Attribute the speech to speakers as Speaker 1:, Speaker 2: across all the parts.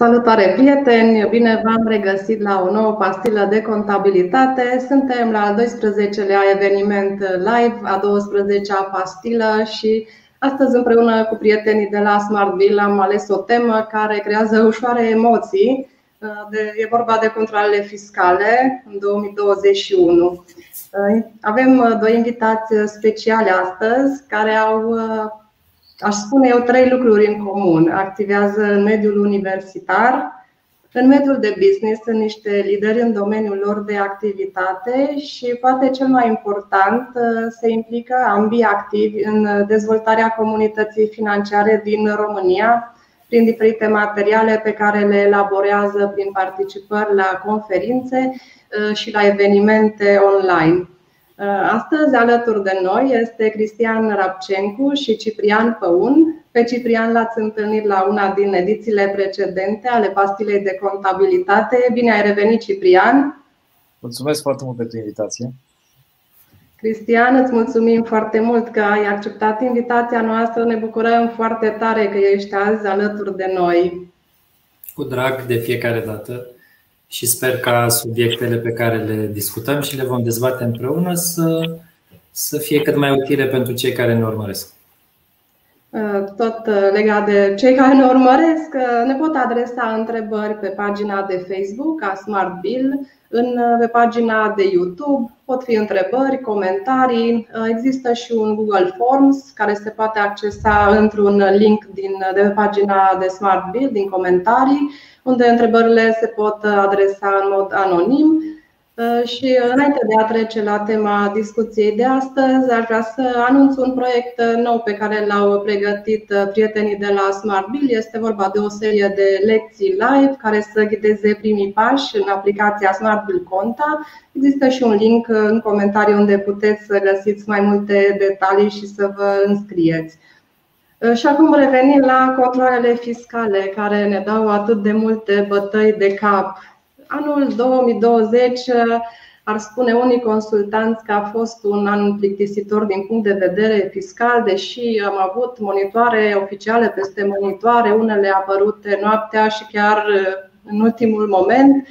Speaker 1: Salutare prieteni! Bine v-am regăsit la o nouă pastilă de contabilitate. Suntem la al 12-lea eveniment live, a 12-a pastilă și astăzi împreună cu prietenii de la Smart Bill am ales o temă care creează ușoare emoții. E vorba de controlele fiscale în 2021. Avem doi invitați speciale astăzi care au aș spune eu, trei lucruri în comun. Activează în mediul universitar, în mediul de business sunt niște lideri în domeniul lor de activitate și, poate cel mai important, se implică ambii activi în dezvoltarea comunității financiare din România prin diferite materiale pe care le elaborează prin participări la conferințe și la evenimente online. Uh, astăzi, alături de noi, este Cristian Rapcencu și Ciprian Păun. Pe Ciprian l-ați întâlnit la una din edițiile precedente ale pastilei de contabilitate. Bine ai revenit, Ciprian!
Speaker 2: Mulțumesc foarte mult pentru invitație!
Speaker 1: Cristian, îți mulțumim foarte mult că ai acceptat invitația noastră. Ne bucurăm foarte tare că ești azi alături de noi.
Speaker 3: Cu drag de fiecare dată și sper ca subiectele pe care le discutăm și le vom dezbate împreună să, să fie cât mai utile pentru cei care ne urmăresc.
Speaker 1: Uh, tot uh, legat de cei care ne urmăresc, uh, ne pot adresa întrebări pe pagina de Facebook a Smart Bill, în, pe pagina de YouTube pot fi întrebări, comentarii. Există și un Google Forms care se poate accesa într-un link din, de pe pagina de Smart Bill, din comentarii unde întrebările se pot adresa în mod anonim. Uh, și înainte de a trece la tema discuției de astăzi, aș vrea să anunț un proiect nou pe care l-au pregătit prietenii de la Smart Bill. Este vorba de o serie de lecții live care să ghideze primii pași în aplicația Smart Bill Conta. Există și un link în comentarii unde puteți să găsiți mai multe detalii și să vă înscrieți. Uh, și acum revenim la controlele fiscale care ne dau atât de multe bătăi de cap. Anul 2020 uh, ar spune unii consultanți că a fost un an plictisitor din punct de vedere fiscal, deși am avut monitoare oficiale peste monitoare, unele apărute noaptea și chiar uh, în ultimul moment.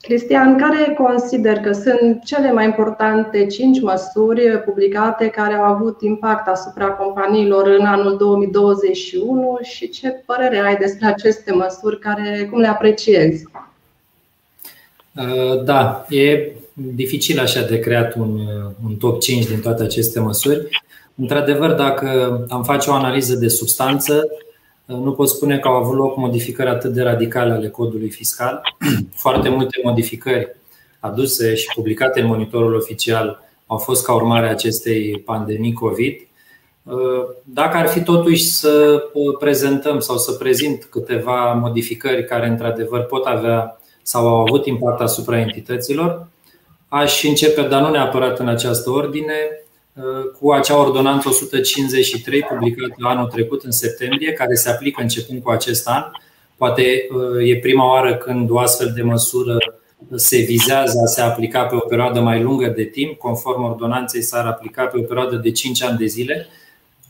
Speaker 1: Um, Cristian, care consider că sunt cele mai importante cinci măsuri publicate care au avut impact asupra companiilor în anul 2021 și ce părere ai despre aceste măsuri, care, cum le apreciezi?
Speaker 3: Uh, da, e dificil așa de creat un, un top 5 din toate aceste măsuri. Într-adevăr, dacă am face o analiză de substanță, nu pot spune că au avut loc modificări atât de radicale ale codului fiscal. Foarte multe modificări aduse și publicate în monitorul oficial au fost ca urmare a acestei pandemii COVID. Dacă ar fi totuși să prezentăm sau să prezint câteva modificări care într-adevăr pot avea sau au avut impact asupra entităților, aș începe, dar nu neapărat în această ordine, cu acea ordonanță 153 publicată anul trecut în septembrie, care se aplică începând cu acest an. Poate uh, e prima oară când o astfel de măsură se vizează a se aplica pe o perioadă mai lungă de timp, conform ordonanței s-ar aplica pe o perioadă de 5 ani de zile.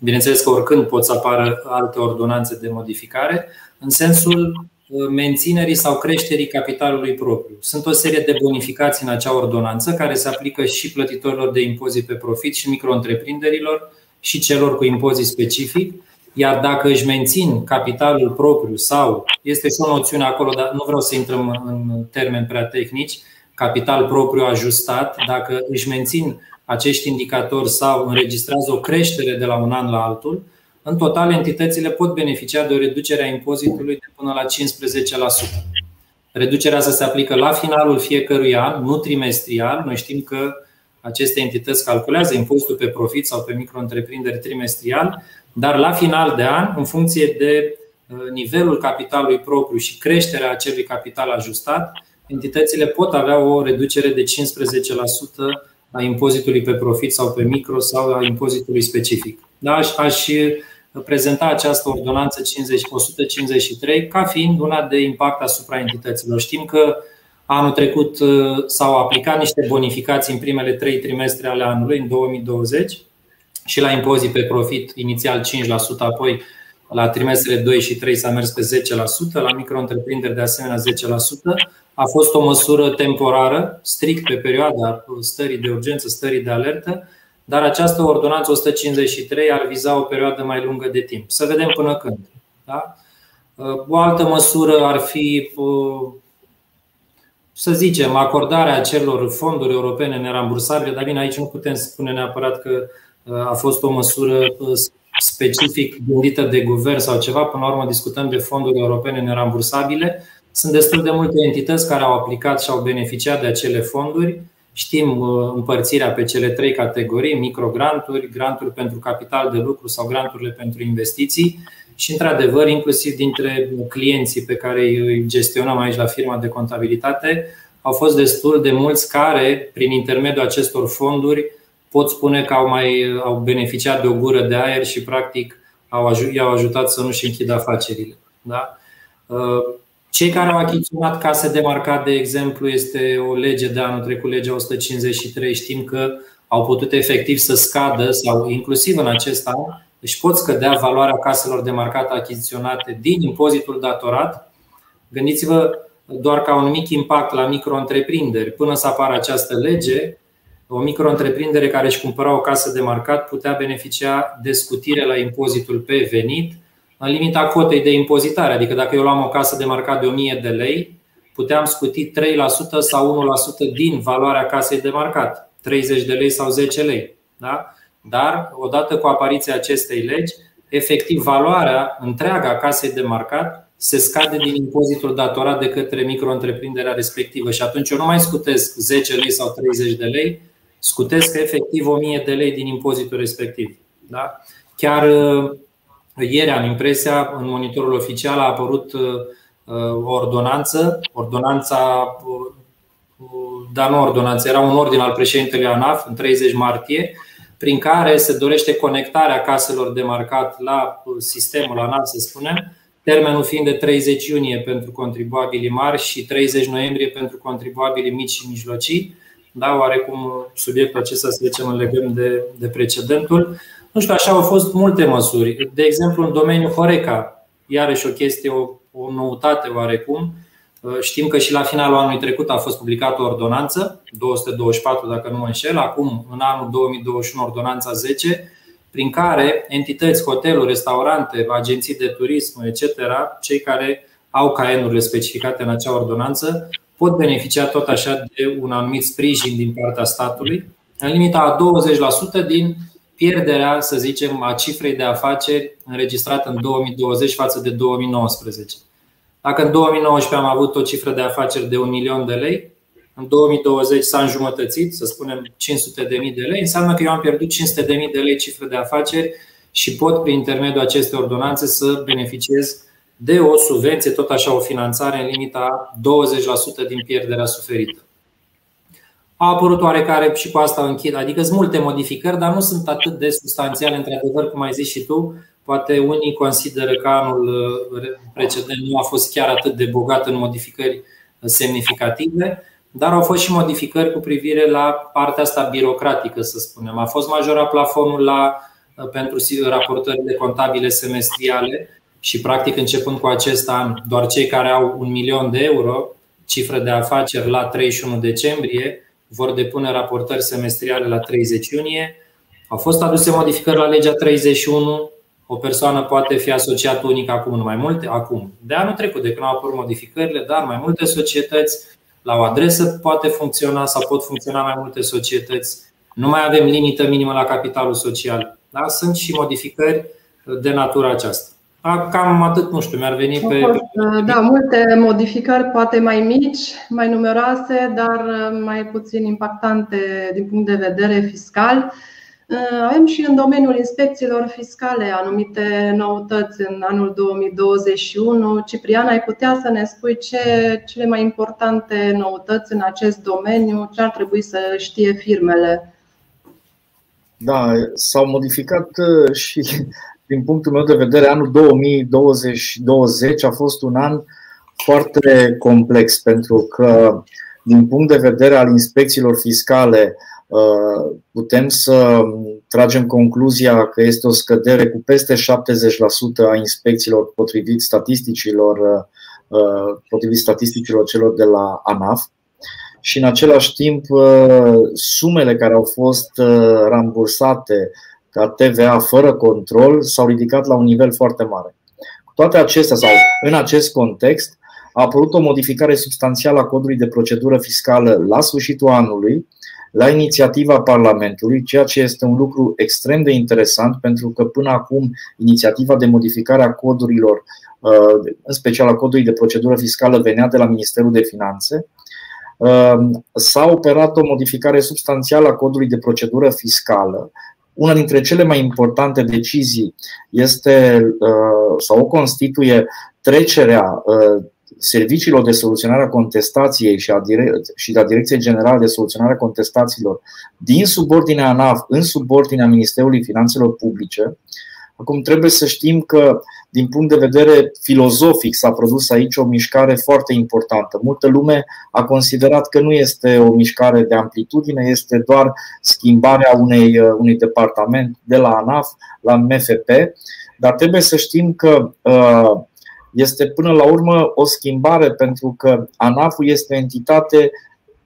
Speaker 3: Bineînțeles că oricând pot să apară alte ordonanțe de modificare, în sensul menținerii sau creșterii capitalului propriu. Sunt o serie de bonificații în acea ordonanță care se aplică și plătitorilor de impozit pe profit și micro-întreprinderilor și celor cu impozit specific. Iar dacă își mențin capitalul propriu sau este și o noțiune acolo, dar nu vreau să intrăm în termeni prea tehnici, capital propriu ajustat, dacă își mențin acești indicatori sau înregistrează o creștere de la un an la altul, în total, entitățile pot beneficia de o reducere a impozitului de până la 15%. Reducerea să se aplică la finalul fiecărui an, nu trimestrial. Noi știm că aceste entități calculează impozitul pe profit sau pe micro-întreprinderi trimestrial, dar la final de an, în funcție de uh, nivelul capitalului propriu și creșterea acelui capital ajustat, entitățile pot avea o reducere de 15% a impozitului pe profit sau pe micro sau a impozitului specific. Da, aș, aș prezenta această ordonanță 50, 153 ca fiind una de impact asupra entităților. Știm că anul trecut uh, s-au aplicat niște bonificații în primele trei trimestre ale anului, în 2020, și la impozit pe profit, inițial 5%, apoi la trimestrele 2 și 3 s-a mers pe 10%, la micro-întreprinderi de asemenea 10%. A fost o măsură temporară, strict pe perioada stării de urgență, stării de alertă, dar această ordonanță 153 ar viza o perioadă mai lungă de timp. Să vedem până când. Da? O altă măsură ar fi, să zicem, acordarea acelor fonduri europene nerambursabile, dar bine, aici nu putem spune neapărat că a fost o măsură specific gândită de guvern sau ceva, până la urmă discutăm de fonduri europene nerambursabile. Sunt destul de multe entități care au aplicat și au beneficiat de acele fonduri. Știm uh, împărțirea pe cele trei categorii, microgranturi, granturi pentru capital de lucru sau granturile pentru investiții și, într-adevăr, inclusiv dintre clienții pe care îi gestionăm aici la firma de contabilitate, au fost destul de mulți care, prin intermediul acestor fonduri, pot spune că au, mai, au beneficiat de o gură de aer și, practic, au, i-au ajutat să nu-și închidă afacerile. Da? Uh, cei care au achiziționat case de marcat, de exemplu, este o lege de anul trecut, legea 153. Știm că au putut efectiv să scadă sau inclusiv în acest an își pot scădea valoarea caselor de marcat achiziționate din impozitul datorat. Gândiți-vă doar ca un mic impact la micro-întreprinderi. Până să apară această lege, o micro-întreprindere care își cumpăra o casă de marcat putea beneficia de scutire la impozitul pe venit în limita cotei de impozitare. Adică dacă eu luam o casă de marcat de 1000 de lei, puteam scuti 3% sau 1% din valoarea casei de marcat, 30 de lei sau 10 lei. Da? Dar, odată cu apariția acestei legi, efectiv valoarea întreaga casei de marcat se scade din impozitul datorat de către micro-întreprinderea respectivă și atunci eu nu mai scutesc 10 lei sau 30 de lei, scutesc efectiv 1000 de lei din impozitul respectiv. Da? Chiar uh, ieri am impresia, în monitorul oficial a apărut uh, o ordonanță, ordonanța, uh, dar nu ordonanță, era un ordin al președintelui ANAF în 30 martie, prin care se dorește conectarea caselor de marcat la sistemul ANAF, să spunem, termenul fiind de 30 iunie pentru contribuabilii mari și 30 noiembrie pentru contribuabilii mici și mijlocii da, oarecum subiectul acesta, să zicem, îl legăm de, de precedentul. Nu știu, așa au fost multe măsuri. De exemplu, în domeniul Horeca, iarăși o chestie, o, o noutate oarecum. Știm că și la finalul anului trecut a fost publicată o ordonanță, 224 dacă nu mă înșel, acum în anul 2021 ordonanța 10, prin care entități, hoteluri, restaurante, agenții de turism, etc., cei care au caenurile specificate în acea ordonanță, pot beneficia tot așa de un anumit sprijin din partea statului, în limita a 20% din pierderea, să zicem, a cifrei de afaceri înregistrată în 2020 față de 2019. Dacă în 2019 am avut o cifră de afaceri de un milion de lei, în 2020 s-a înjumătățit, să spunem 500 de mii de lei, înseamnă că eu am pierdut 500 de mii de lei cifră de afaceri și pot, prin intermediul acestei ordonanțe, să beneficiez de o subvenție, tot așa o finanțare în limita 20% din pierderea suferită. A apărut oarecare și cu asta închid, adică sunt multe modificări, dar nu sunt atât de substanțiale, într-adevăr, cum ai zis și tu. Poate unii consideră că anul uh, precedent nu a fost chiar atât de bogat în modificări semnificative, dar au fost și modificări cu privire la partea asta birocratică, să spunem. A fost majorat plafonul la, uh, pentru raportările contabile semestriale, și practic începând cu acest an, doar cei care au un milion de euro, cifră de afaceri la 31 decembrie, vor depune raportări semestriale la 30 iunie. Au fost aduse modificări la legea 31, o persoană poate fi asociat unic acum în mai multe, acum. De anul trecut, de când au apărut modificările, dar mai multe societăți, la o adresă poate funcționa sau pot funcționa mai multe societăți. Nu mai avem limită minimă la capitalul social. Da? Sunt și modificări de natura aceasta. Cam atât, nu știu, mi-ar veni pe.
Speaker 1: Da, multe modificări, poate mai mici, mai numeroase, dar mai puțin impactante din punct de vedere fiscal. Avem și în domeniul inspecțiilor fiscale anumite noutăți în anul 2021. Ciprian, ai putea să ne spui ce cele mai importante noutăți în acest domeniu, ce ar trebui să știe firmele?
Speaker 2: Da, s-au modificat uh, și din punctul meu de vedere, anul 2020 a fost un an foarte complex pentru că, din punct de vedere al inspecțiilor fiscale, uh, putem să tragem concluzia că este o scădere cu peste 70% a inspecțiilor potrivit statisticilor, potrivit statisticilor celor de la ANAF. Și în același timp sumele care au fost rambursate ca TVA fără control s-au ridicat la un nivel foarte mare. Cu toate acestea, sau în acest context, a apărut o modificare substanțială a codului de procedură fiscală la sfârșitul anului, la inițiativa Parlamentului, ceea ce este un lucru extrem de interesant pentru că până acum inițiativa de modificare a codurilor, uh, în special a codului de procedură fiscală, venea de la Ministerul de Finanțe. Uh, s-a operat o modificare substanțială a codului de procedură fiscală, una dintre cele mai importante decizii este uh, sau o constituie trecerea uh, serviciilor de soluționare a contestației și a, direc- și a Direcției Generale de Soluționare a Contestațiilor din subordinea ANAF în subordinea Ministerului Finanțelor Publice. Acum trebuie să știm că, din punct de vedere filozofic, s-a produs aici o mișcare foarte importantă. Multă lume a considerat că nu este o mișcare de amplitudine, este doar schimbarea unei, unui departament de la ANAF la MFP, dar trebuie să știm că uh, este până la urmă o schimbare pentru că ANAF-ul este o entitate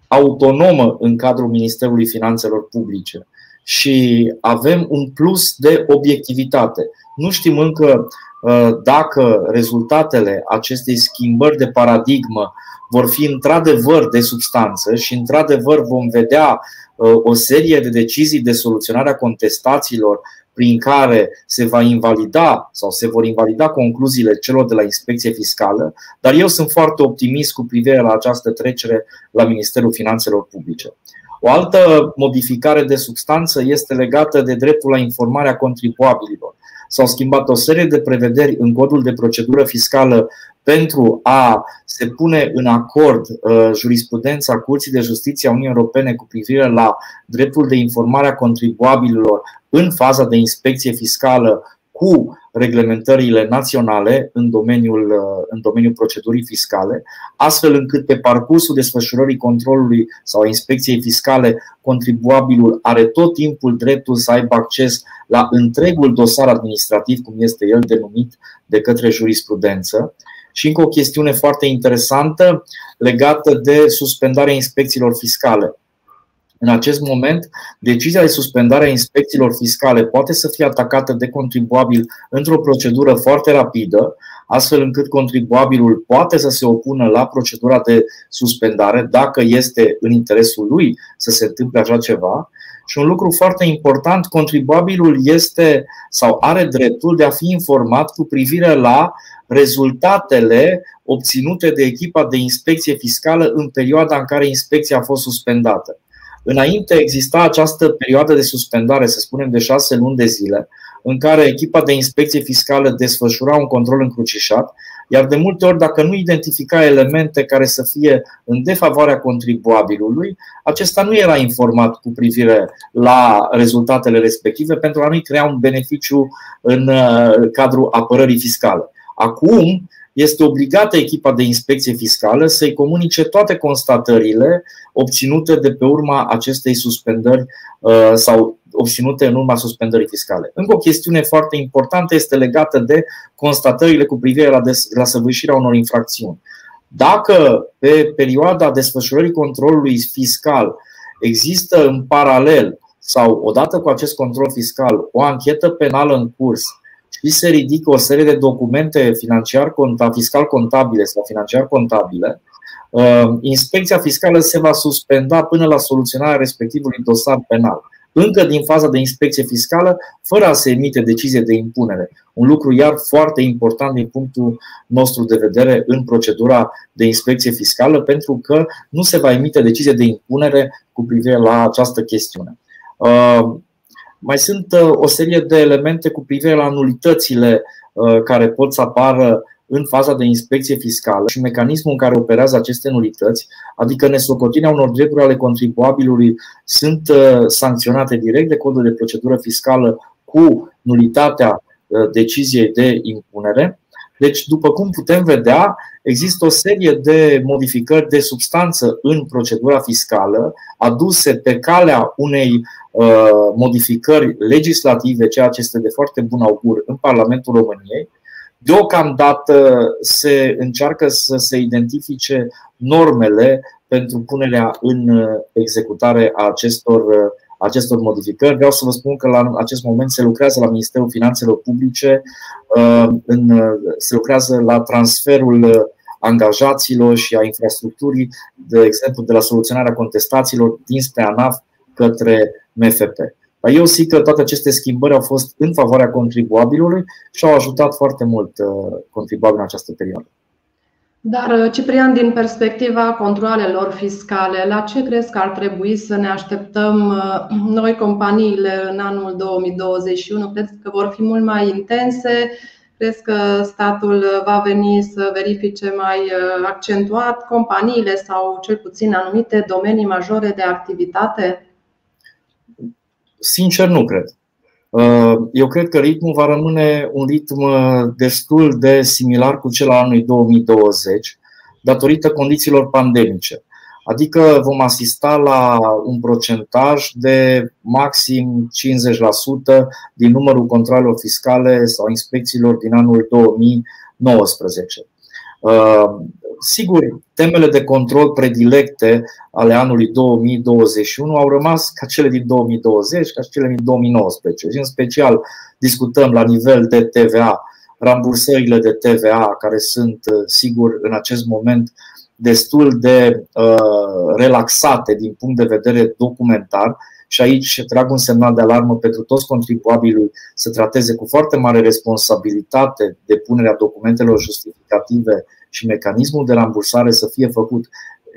Speaker 2: autonomă în cadrul Ministerului Finanțelor Publice și avem un plus de obiectivitate. Nu știm încă uh, dacă rezultatele acestei schimbări de paradigmă vor fi într-adevăr de substanță și într-adevăr vom vedea uh, o serie de decizii de soluționare a contestațiilor prin care se va invalida sau se vor invalida concluziile celor de la inspecție fiscală, dar eu sunt foarte optimist cu privire la această trecere la Ministerul Finanțelor Publice. O altă modificare de substanță este legată de dreptul la informarea contribuabililor. S-au schimbat o serie de prevederi în codul de procedură fiscală pentru a se pune în acord uh, jurisprudența Curții de Justiție a Uniunii Europene cu privire la dreptul de informare a contribuabililor în faza de inspecție fiscală cu reglementările naționale în domeniul, uh, în domeniul procedurii fiscale, astfel încât pe parcursul desfășurării controlului sau inspecției fiscale, contribuabilul are tot timpul dreptul să aibă acces la întregul dosar administrativ, cum este el denumit de către jurisprudență. Și încă o chestiune foarte interesantă legată de suspendarea inspecțiilor fiscale. În acest moment, decizia de suspendare a inspecțiilor fiscale poate să fie atacată de contribuabil într-o procedură foarte rapidă, astfel încât contribuabilul poate să se opună la procedura de suspendare dacă este în interesul lui să se întâmple așa ceva. Și un lucru foarte important, contribuabilul este sau are dreptul de a fi informat cu privire la rezultatele obținute de echipa de inspecție fiscală în perioada în care inspecția a fost suspendată. Înainte exista această perioadă de suspendare, să spunem, de șase luni de zile, în care echipa de inspecție fiscală desfășura un control încrucișat, iar de multe ori, dacă nu identifica elemente care să fie în defavoarea contribuabilului, acesta nu era informat cu privire la rezultatele respective pentru a nu-i crea un beneficiu în uh, cadrul apărării fiscale. Acum, este obligată echipa de inspecție fiscală să-i comunice toate constatările obținute de pe urma acestei suspendări uh, sau obținute în urma suspendării fiscale. Încă o chestiune foarte importantă este legată de constatările cu privire la, des- la săvârșirea unor infracțiuni. Dacă pe perioada desfășurării controlului fiscal există în paralel sau odată cu acest control fiscal o anchetă penală în curs și se ridică o serie de documente financiar fiscal contabile sau financiar contabile, uh, inspecția fiscală se va suspenda până la soluționarea respectivului dosar penal încă din faza de inspecție fiscală, fără a se emite decizie de impunere. Un lucru iar foarte important din punctul nostru de vedere în procedura de inspecție fiscală, pentru că nu se va emite decizie de impunere cu privire la această chestiune. Uh, mai sunt uh, o serie de elemente cu privire la nulitățile uh, care pot să apară în faza de inspecție fiscală și mecanismul în care operează aceste nulități, adică nesocotirea unor drepturi ale contribuabilului, sunt uh, sancționate direct de codul de procedură fiscală cu nulitatea deciziei de impunere. Deci, după cum putem vedea, există o serie de modificări de substanță în procedura fiscală aduse pe calea unei uh, modificări legislative, ceea ce este de foarte bun augur în Parlamentul României. Deocamdată se încearcă să se identifice normele pentru punerea în executare a acestor acestor modificări. Vreau să vă spun că la acest moment se lucrează la Ministerul Finanțelor Publice, uh, se lucrează la transferul angajaților și a infrastructurii, de exemplu, de la soluționarea contestațiilor dinspre ANAF către MFP. Dar eu zic că toate aceste schimbări au fost în favoarea contribuabilului și au ajutat foarte mult uh, contribuabilul în această perioadă.
Speaker 1: Dar, uh, Ciprian, din perspectiva controalelor fiscale, la ce crezi că ar trebui să ne așteptăm uh, noi companiile în anul 2021? Crezi că vor fi mult mai intense? Crezi că statul va veni să verifice mai uh, accentuat companiile sau cel puțin anumite domenii majore de activitate?
Speaker 2: Sincer, nu cred. Uh, eu cred că ritmul va rămâne un ritm uh, destul de similar cu cel al anului 2020, datorită condițiilor pandemice. Adică vom asista la un procentaj de maxim 50% din numărul controlelor fiscale sau inspecțiilor din anul 2019. Sigur, temele de control predilecte ale anului 2021 au rămas ca cele din 2020, ca cele din 2019. Și în special discutăm la nivel de TVA, rambursările de TVA, care sunt, sigur, în acest moment destul de uh, relaxate din punct de vedere documentar și aici trag un semnal de alarmă pentru toți contribuabilii să trateze cu foarte mare responsabilitate depunerea documentelor justificative și mecanismul de rambursare să fie făcut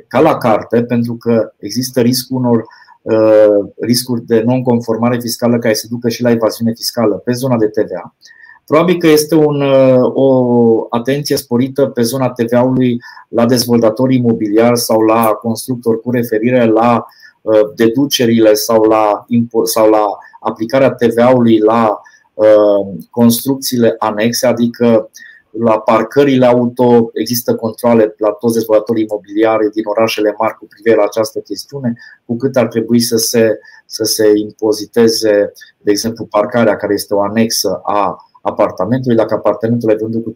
Speaker 2: ca la carte, pentru că există riscul unor uh, riscuri de non-conformare fiscală care se ducă și la evaziune fiscală pe zona de TVA. Probabil că este un, uh, o atenție sporită pe zona TVA-ului la dezvoltatori imobiliari sau la constructori cu referire la uh, deducerile sau la, sau la aplicarea TVA-ului la construcțiile anexe, adică la parcările auto există controle la toți dezvoltatorii imobiliare din orașele mari cu privire la această chestiune, cu cât ar trebui să se, să se impoziteze, de exemplu, parcarea care este o anexă a apartamentului. Dacă apartamentul e vândut cu 5%,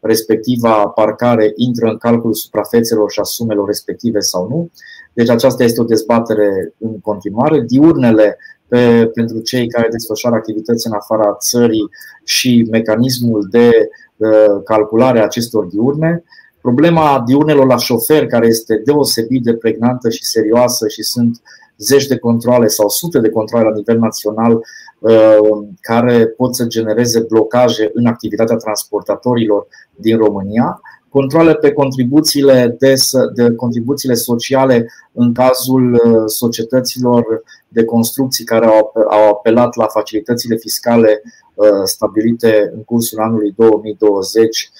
Speaker 2: respectiva parcare intră în calculul suprafețelor și a sumelor respective sau nu. Deci aceasta este o dezbatere în continuare. Diurnele pe, pentru cei care desfășoară activități în afara țării și mecanismul de uh, calculare a acestor diurne. Problema diurnelor la șofer, care este deosebit de pregnantă și serioasă și sunt zeci de controle sau sute de controle la nivel național uh, care pot să genereze blocaje în activitatea transportatorilor din România controle pe contribuțiile, de, de contribuțiile sociale în cazul uh, societăților de construcții care au, au apelat la facilitățile fiscale uh, stabilite în cursul anului 2020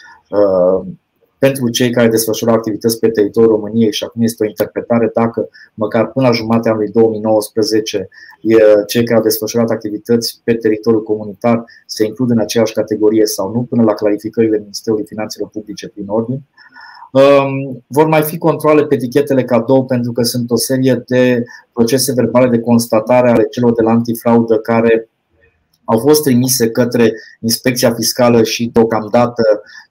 Speaker 2: pentru cei care desfășurau activități pe teritoriul României și acum este o interpretare dacă măcar până la jumatea anului 2019 cei care au desfășurat activități pe teritoriul comunitar se includ în aceeași categorie sau nu, până la clarificările Ministerului Finanțelor Publice prin ordine. Um, vor mai fi controle pe etichetele cadou pentru că sunt o serie de procese verbale de constatare ale celor de la antifraudă care au fost trimise către inspecția fiscală și deocamdată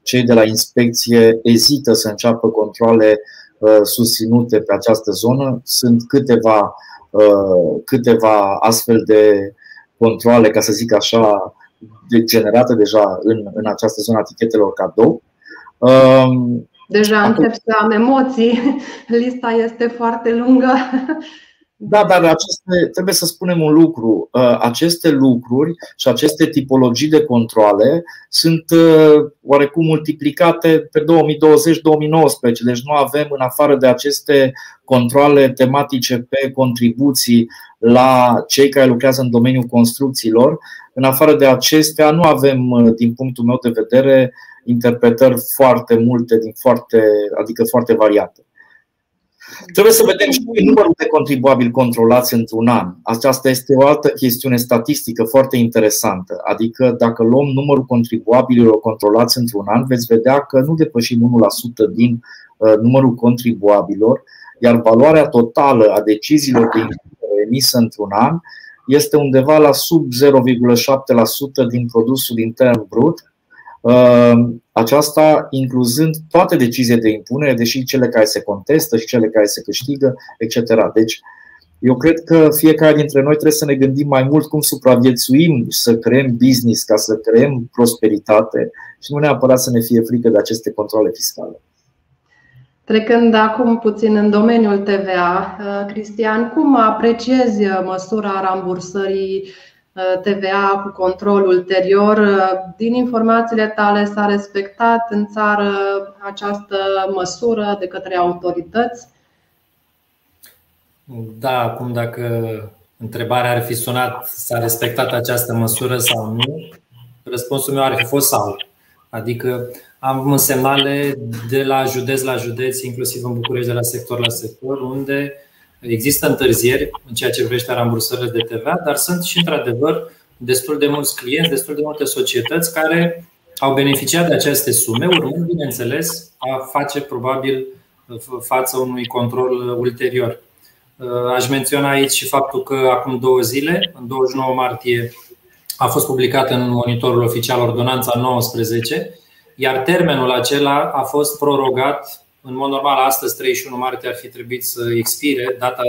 Speaker 2: cei de la inspecție ezită să înceapă controle uh, susținute pe această zonă. Sunt câteva, uh, câteva astfel de controle, ca să zic așa, generate deja în, în această zonă etichetelor cadou.
Speaker 1: Um, deja încep să am emoții. Lista este foarte lungă.
Speaker 2: Da, dar aceste, trebuie să spunem un lucru. Uh, aceste lucruri și aceste tipologii de controle sunt uh, oarecum multiplicate pe 2020-2019. Deci nu avem, în afară de aceste controle tematice pe contribuții la cei care lucrează în domeniul construcțiilor, în afară de acestea, nu avem, uh, din punctul meu de vedere, interpretări foarte multe, din foarte, adică foarte variate. Trebuie să vedem și numărul de contribuabili controlați într-un an. Aceasta este o altă chestiune statistică foarte interesantă. Adică dacă luăm numărul contribuabililor controlați într-un an, veți vedea că nu depășim 1% din uh, numărul contribuabilor, iar valoarea totală a deciziilor de emisă într-un an este undeva la sub 0,7% din produsul intern brut, Ehm, aceasta incluzând toate deciziile de impunere, deși cele care se contestă și cele care se câștigă, etc. Deci, eu cred că fiecare dintre noi trebuie să ne gândim mai mult cum supraviețuim, să creăm business, ca să creăm prosperitate și nu neapărat să ne fie frică de aceste controle fiscale.
Speaker 1: Trecând acum puțin în domeniul TVA, eh, Cristian, cum apreciezi măsura rambursării Uh, TVA cu control ulterior. Uh, din informațiile tale s-a respectat în țară această măsură de către autorități?
Speaker 3: Da, acum dacă întrebarea ar fi sunat s-a respectat această măsură sau nu, răspunsul meu ar fi fost sau. Adică am semnale de la județ la județ, inclusiv în București, de la sector la sector, unde Există întârzieri în ceea ce privește rambursările de TVA, dar sunt și într-adevăr destul de mulți clienți, destul de multe societăți care au beneficiat de aceste sume, urmând, bineînțeles, a face probabil față unui control ulterior. Aș menționa aici și faptul că acum două zile, în 29 martie, a fost publicată în monitorul oficial ordonanța 19, iar termenul acela a fost prorogat în mod normal, astăzi, 31 martie, ar fi trebuit să expire data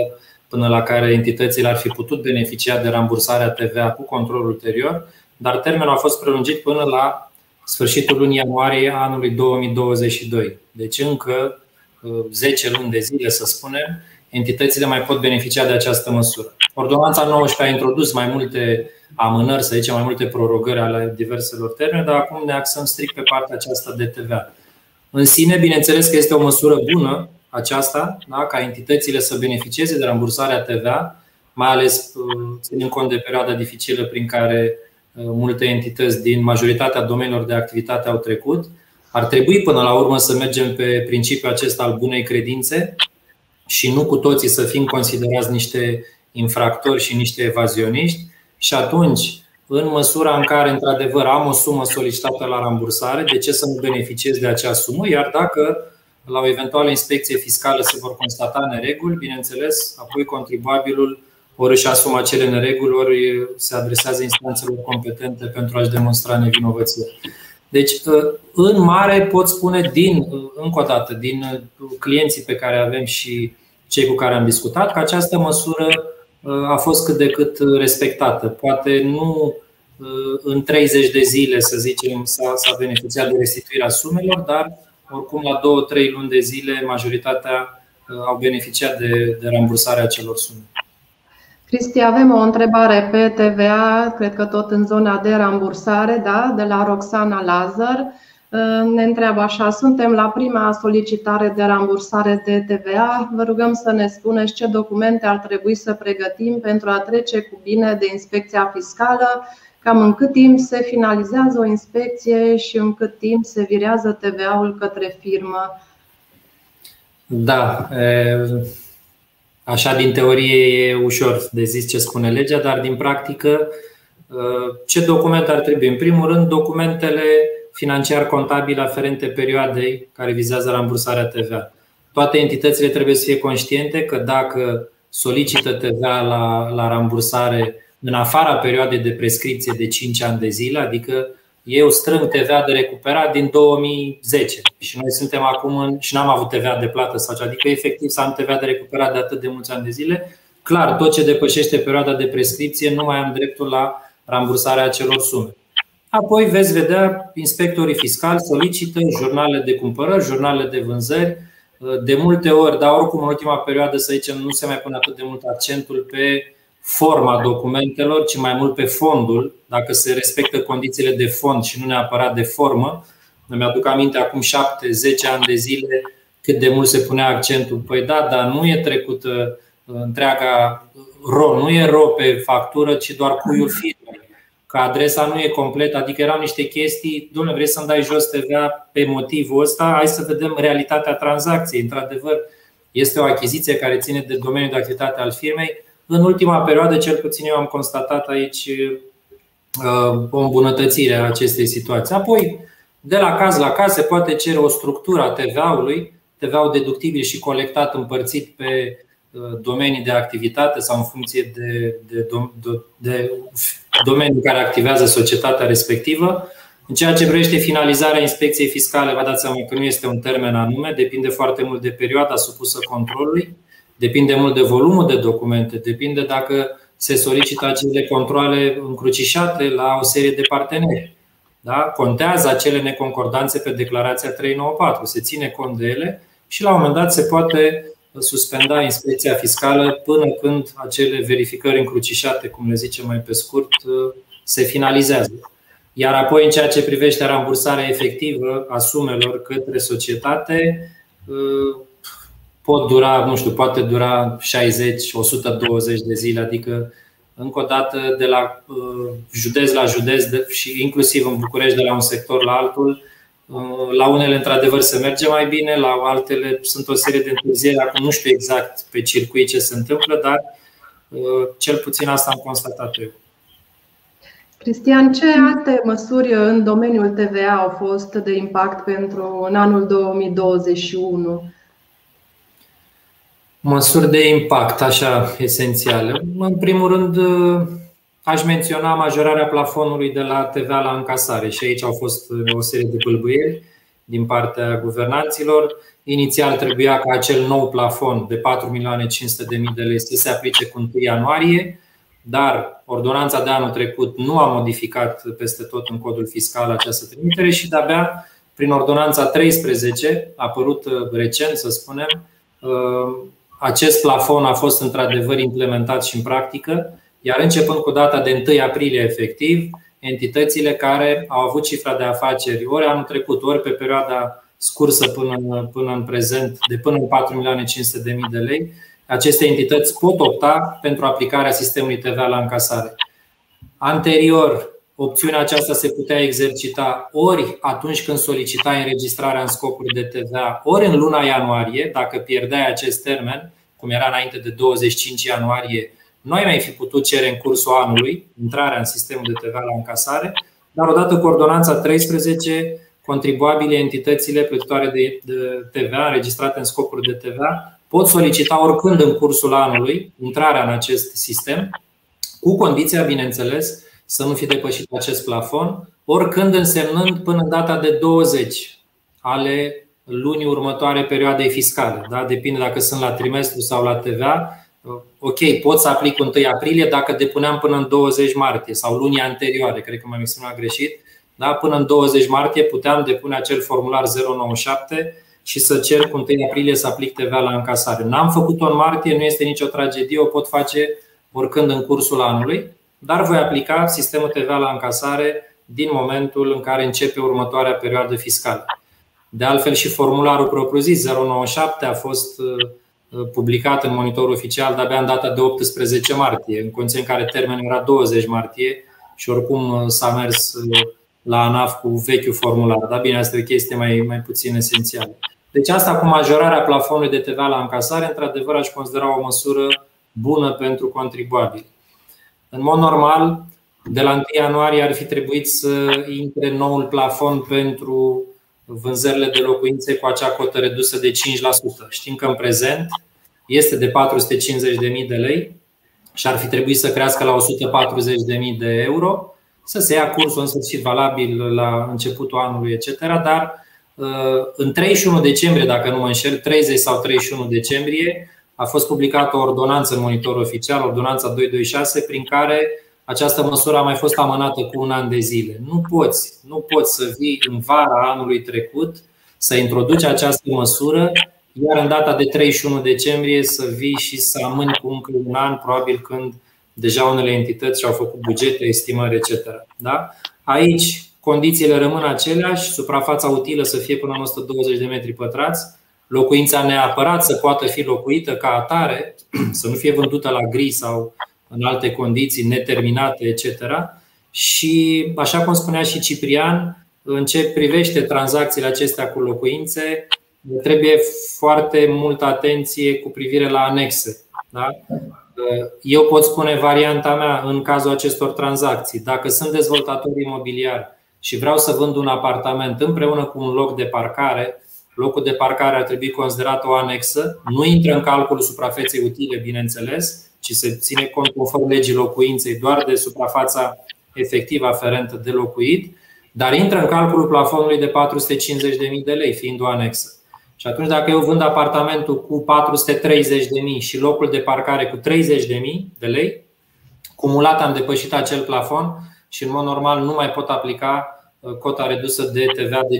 Speaker 3: până la care entitățile ar fi putut beneficia de rambursarea TVA cu control ulterior, dar termenul a fost prelungit până la sfârșitul lunii ianuarie anului 2022. Deci încă 10 uh, luni de zile, să spunem, entitățile mai pot beneficia de această măsură. Ordonanța 19 a introdus mai multe amânări, să zicem, mai multe prorogări ale diverselor termene, dar acum ne axăm strict pe partea aceasta de TVA. În sine, bineînțeles că este o măsură bună aceasta, da? ca entitățile să beneficieze de rambursarea TVA, mai ales uh, ținând cont de perioada dificilă prin care uh, multe entități din majoritatea domeniilor de activitate au trecut. Ar trebui până la urmă să mergem pe principiul acesta al bunei credințe și nu cu toții să fim considerați niște infractori și niște evazioniști și atunci în măsura în care, într-adevăr, am o sumă solicitată la rambursare, de ce să nu beneficiez de acea sumă? Iar dacă la o eventuală inspecție fiscală se vor constata nereguli, bineînțeles, apoi contribuabilul ori își asumă acele nereguli, ori se adresează instanțelor competente pentru a-și demonstra nevinovăție. Deci, în mare, pot spune din, încă o dată, din clienții pe care avem și cei cu care am discutat, că această măsură a fost cât de cât respectată. Poate nu uh, în 30 de zile, să zicem, s-a, s-a beneficiat de restituirea sumelor, dar oricum la 2-3 luni de zile majoritatea uh, au beneficiat de, de rambursarea acelor sume.
Speaker 1: Cristi, avem o întrebare pe TVA, cred că tot în zona de rambursare, da, de la Roxana Lazar. Ne întreabă așa, suntem la prima solicitare de rambursare de TVA. Vă rugăm să ne spuneți ce documente ar trebui să pregătim pentru a trece cu bine de inspecția fiscală, cam în cât timp se finalizează o inspecție și în cât timp se virează TVA-ul către firmă.
Speaker 3: Da, așa din teorie e ușor de zis ce spune legea, dar din practică ce documente ar trebui? În primul rând, documentele financiar-contabile aferente perioadei care vizează rambursarea TVA. Toate entitățile trebuie să fie conștiente că dacă solicită TVA la, la rambursare în afara perioadei de prescripție de 5 ani de zile, adică eu strâng TVA de recuperat din 2010 și noi suntem acum în, și n-am avut TVA de plată sau ce, adică efectiv să am TVA de recuperat de atât de mulți ani de zile, clar, tot ce depășește perioada de prescripție nu mai am dreptul la rambursarea acelor sume. Apoi veți vedea inspectorii fiscali solicită jurnale de cumpărări, jurnale de vânzări. De multe ori, dar oricum în ultima perioadă, să zicem, nu se mai pune atât de mult accentul pe forma documentelor, ci mai mult pe fondul, dacă se respectă condițiile de fond și nu neapărat de formă. Îmi aduc aminte acum 7-10 ani de zile cât de mult se punea accentul. Păi da, dar nu e trecută întreaga ro, nu e ro pe factură, ci doar cuiul firmei că adresa nu e completă, adică erau niște chestii, domnule, vrei să-mi dai jos TVA pe motivul ăsta, hai să vedem realitatea tranzacției. Într-adevăr, este o achiziție care ține de domeniul de activitate al firmei. În ultima perioadă, cel puțin eu am constatat aici o îmbunătățire a acestei situații. Apoi, de la caz la caz, se poate cere o structură a TVA-ului, TVA-ul deductibil și colectat împărțit pe domenii de activitate sau în funcție de, de, de, de domeniul în care activează societatea respectivă. În ceea ce privește finalizarea inspecției fiscale, vă dați seama că nu este un termen anume, depinde foarte mult de perioada supusă controlului, depinde mult de volumul de documente, depinde dacă se solicită acele controle încrucișate la o serie de parteneri. Da? Contează acele neconcordanțe pe declarația 394, se ține cont de ele și la un moment dat se poate suspenda inspecția fiscală până când acele verificări încrucișate, cum le zicem mai pe scurt, se finalizează. Iar apoi, în ceea ce privește rambursarea efectivă a sumelor către societate, pot dura, nu știu, poate dura 60, 120 de zile, adică încă o dată de la județ la județ și inclusiv în București de la un sector la altul, la unele, într-adevăr, se merge mai bine, la altele sunt o serie de întârzieri. Acum nu știu exact pe circuit ce se întâmplă, dar cel puțin asta am constatat eu.
Speaker 1: Cristian, ce alte măsuri în domeniul TVA au fost de impact pentru în anul 2021?
Speaker 3: Măsuri de impact, așa, esențiale. În primul rând, aș menționa majorarea plafonului de la TVA la încasare și aici au fost o serie de bâlbâieri din partea guvernanților. Inițial trebuia ca acel nou plafon de 4.500.000 de lei să se aplice cu 1 ianuarie, dar ordonanța de anul trecut nu a modificat peste tot în codul fiscal această trimitere și de-abia prin ordonanța 13, apărut recent, să spunem, acest plafon a fost într-adevăr implementat și în practică, iar începând cu data de 1 aprilie efectiv, entitățile care au avut cifra de afaceri ori anul trecut, ori pe perioada scursă până, până în prezent, de până în 4.500.000 de lei, aceste entități pot opta pentru aplicarea sistemului TVA la încasare. Anterior, opțiunea aceasta se putea exercita ori atunci când solicita înregistrarea în scopuri de TVA, ori în luna ianuarie, dacă pierdeai acest termen, cum era înainte de 25 ianuarie, nu ai mai fi putut cere în cursul anului intrarea în sistemul de TVA la încasare, dar odată cu ordonanța 13, contribuabile entitățile plătitoare de TVA înregistrate în scopuri de TVA pot solicita oricând în cursul anului intrarea în acest sistem, cu condiția, bineînțeles, să nu fi depășit acest plafon, oricând însemnând până în data de 20 ale lunii următoare perioadei fiscale. Da? Depinde dacă sunt la trimestru sau la TVA. Ok, pot să aplic 1 aprilie dacă depuneam până în 20 martie sau lunii anterioare, cred că m-am exprimat greșit. Da? Până în 20 martie puteam depune acel formular 097 și să cer cu 1 aprilie să aplic TVA la încasare. N-am făcut-o în martie, nu este nicio tragedie, o pot face oricând în cursul anului dar voi aplica sistemul TVA la încasare din momentul în care începe următoarea perioadă fiscală. De altfel, și formularul propriu-zis 097 a fost uh, publicat în monitorul oficial de-abia în data de 18 martie, în condiții în care termenul era 20 martie și oricum uh, s-a mers uh, la ANAF cu vechiul formular. Dar bine, asta e o chestie mai, mai puțin esențială. Deci asta cu majorarea plafonului de TVA la încasare, într-adevăr, aș considera o măsură bună pentru contribuabili. În mod normal, de la 1 ianuarie ar fi trebuit să intre noul plafon pentru vânzările de locuințe cu acea cotă redusă de 5%. Știm că în prezent este de 450.000 de lei și ar fi trebuit să crească la 140.000 de euro, să se ia cursul în sfârșit valabil la începutul anului, etc. Dar uh, în 31 decembrie, dacă nu mă înșel, 30 sau 31 decembrie, a fost publicată o ordonanță în monitor oficial, ordonanța 226, prin care această măsură a mai fost amânată cu un an de zile. Nu poți, nu poți să vii în vara anului trecut să introduci această măsură, iar în data de 31 decembrie să vii și să amâni cu încă un an, probabil când deja unele entități și-au făcut bugete, estimări, etc. Da? Aici condițiile rămân aceleași, suprafața utilă să fie până în 120 de metri pătrați, locuința neapărat să poată fi locuită ca atare, să nu fie vândută la gri sau în alte condiții neterminate, etc. Și, așa cum spunea și Ciprian, în ce privește tranzacțiile acestea cu locuințe, trebuie foarte multă atenție cu privire la anexe. Da? Eu pot spune varianta mea în cazul acestor tranzacții. Dacă sunt dezvoltator imobiliar și vreau să vând un apartament împreună cu un loc de parcare, locul de parcare ar trebui considerat o anexă, nu intră în calculul suprafeței utile, bineînțeles, ci se ține cont conform legii locuinței doar de suprafața efectivă aferentă de locuit, dar intră în calculul plafonului de 450.000 de lei, fiind o anexă. Și atunci, dacă eu vând apartamentul cu 430.000 și locul de parcare cu 30.000 de lei, cumulat am depășit acel plafon și, în mod normal, nu mai pot aplica uh, cota redusă de TVA de 5%.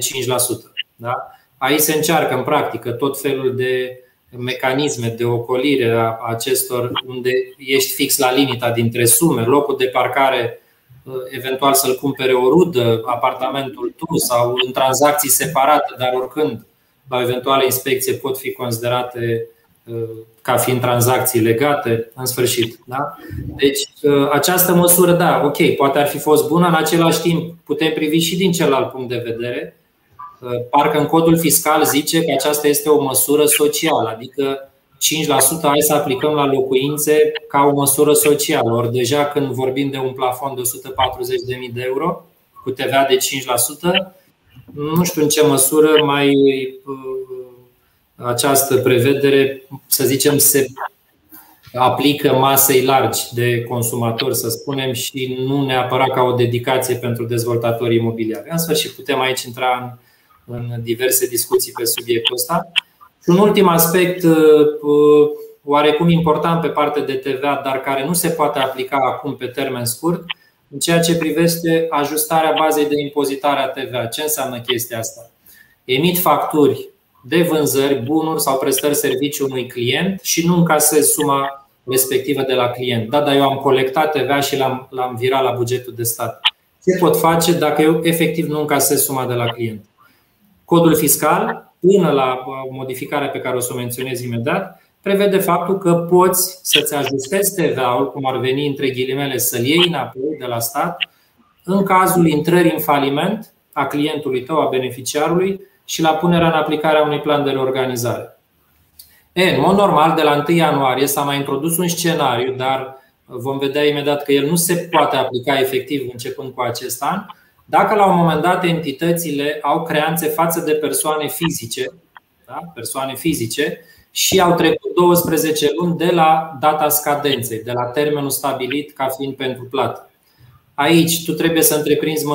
Speaker 3: Da? Aici se încearcă, în practică, tot felul de mecanisme de ocolire a acestor, unde ești fix la limita dintre sume, locul de parcare uh, eventual să-l cumpere o rudă, apartamentul tu sau în tranzacții separate, dar oricând la o eventuală inspecție pot fi considerate uh, ca fiind tranzacții legate, în sfârșit. Da? Deci, uh, această măsură, da, ok, poate ar fi fost bună, în același timp putem privi și din celălalt punct de vedere. Uh, parcă în codul fiscal zice că aceasta este o măsură socială, adică 5% hai să aplicăm la locuințe ca o măsură socială. Ori deja când vorbim de un plafon de 140.000 de euro cu TVA de 5%, nu știu în ce măsură mai uh, această prevedere, să zicem, se aplică masei largi de consumatori, să spunem, și nu neapărat ca o dedicație pentru dezvoltatorii imobiliari. În sfârșit, putem aici intra în, în diverse discuții pe subiectul ăsta. Și un ultim aspect, uh, uh, oarecum important pe partea de TVA, dar care nu se poate aplica acum pe termen scurt, în ceea ce privește ajustarea bazei de impozitare a TVA. Ce înseamnă chestia asta? Emit facturi de vânzări, bunuri sau prestări servicii unui client și nu încasez suma respectivă de la client. Da, dar eu am colectat TVA și l-am, l-am virat la bugetul de stat. Ce pot face dacă eu efectiv nu încasez suma de la client? Codul fiscal, până la modificarea pe care o să o menționez imediat, prevede faptul că poți să-ți ajustezi TVA-ul, cum ar veni între ghilimele, să-l iei înapoi de la stat, în cazul intrării în faliment a clientului tău, a beneficiarului și la punerea în aplicare a unui plan de reorganizare. E, în mod normal, de la 1 ianuarie s-a mai introdus un scenariu, dar vom vedea imediat că el nu se poate aplica efectiv începând cu acest an, dacă la un moment dat entitățile au creanțe față de persoane fizice, da? persoane fizice și au trecut 12 luni de la data scadenței, de la termenul stabilit ca fiind pentru plată. Aici tu trebuie să întreprinzi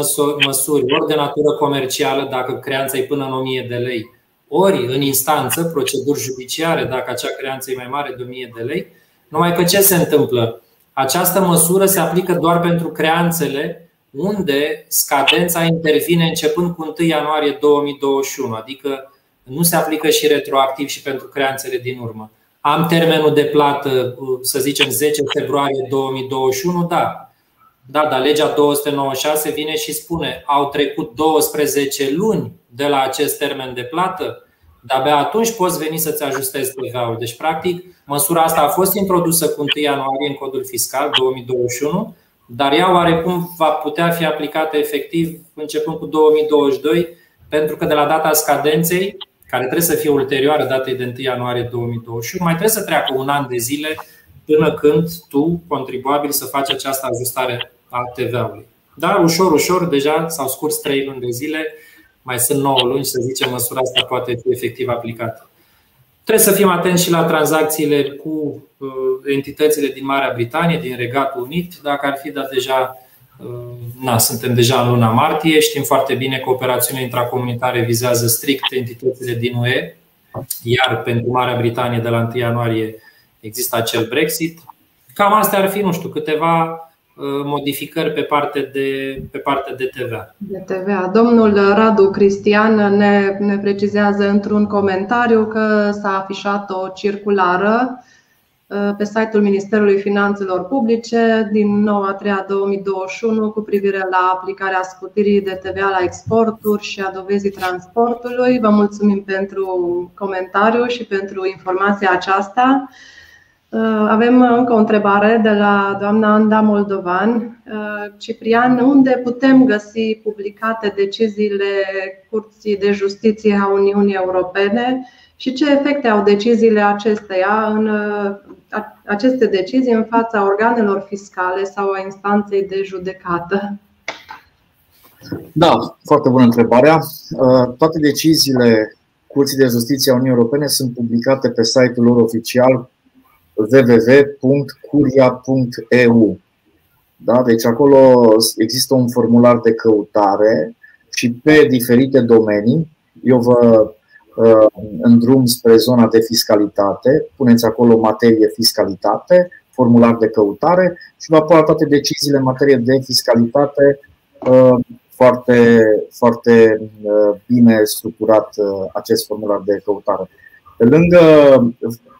Speaker 3: măsuri ori de natură comercială, dacă creanța e până în 1000 de lei, ori în instanță, proceduri judiciare, dacă acea creanță e mai mare de 1000 de lei. Numai că ce se întâmplă? Această măsură se aplică doar pentru creanțele unde scadența intervine începând cu 1 ianuarie 2021, adică nu se aplică și retroactiv și pentru creanțele din urmă. Am termenul de plată, să zicem 10 februarie 2021, da. Da, dar legea 296 vine și spune au trecut 12 luni de la acest termen de plată, dar abia atunci poți veni să-ți ajustezi TVA-ul. Deci, practic, măsura asta a fost introdusă cu 1 ianuarie în codul fiscal 2021, dar ea oarecum va putea fi aplicată efectiv începând cu 2022, pentru că de la data scadenței care trebuie să fie ulterioară datei de 1 ianuarie 2021, mai trebuie să treacă un an de zile până când tu, contribuabil, să faci această ajustare a TVA-ului. Dar ușor, ușor, deja s-au scurs 3 luni de zile, mai sunt 9 luni, să zicem, măsura asta poate fi efectiv aplicată. Trebuie să fim atenți și la tranzacțiile cu uh, entitățile din Marea Britanie, din Regatul Unit, dacă ar fi, dat deja Na, suntem deja în luna martie, știm foarte bine că operațiunile intracomunitare vizează strict entitățile din UE, iar pentru Marea Britanie de la 1 ianuarie există acel Brexit. Cam astea ar fi, nu știu, câteva uh, modificări pe parte de, pe parte de TVA.
Speaker 1: De TVA. Domnul Radu Cristian ne, ne precizează într-un comentariu că s-a afișat o circulară Uh, pe site-ul Ministerului Finanțelor Publice din 9 a 3 2021 cu privire la aplicarea scutirii de TVA la exporturi și a dovezii transportului. Vă mulțumim pentru comentariu și pentru informația aceasta. Uh, avem încă o întrebare de la doamna Anda Moldovan. Uh, Ciprian, unde putem găsi publicate deciziile Curții de Justiție a Uniunii Europene și ce efecte au deciziile acesteia în uh, aceste decizii în fața organelor fiscale sau a instanței de judecată?
Speaker 2: Da, foarte bună întrebarea. Toate deciziile Curții de Justiție a Uniunii Europene sunt publicate pe site-ul lor oficial www.curia.eu. Da? Deci acolo există un formular de căutare și pe diferite domenii eu vă uh, îndrum spre zona de fiscalitate, puneți acolo materie fiscalitate, formular de căutare și vă apar toate deciziile în materie de fiscalitate uh, foarte, foarte uh, bine structurat uh, acest formular de căutare. Pe lângă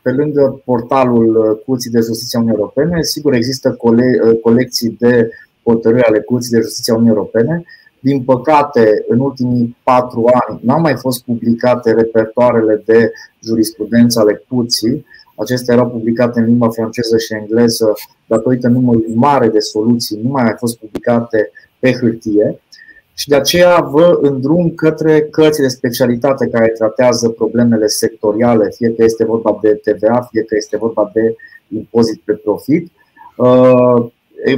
Speaker 2: pe lângă portalul uh, Curții de Justiție a Uniunii Europene, sigur există cole- uh, colecții de hotărâri ale Curții de Justiție a Uniunii Europene. Din păcate, în ultimii patru ani n-au mai fost publicate repertoarele de jurisprudență ale Curții. Acestea erau publicate în limba franceză și engleză, datorită numărului mare de soluții, nu mai au fost publicate pe hârtie și de aceea vă îndrum către cărți de specialitate care tratează problemele sectoriale, fie că este vorba de TVA, fie că este vorba de impozit pe profit. Uh,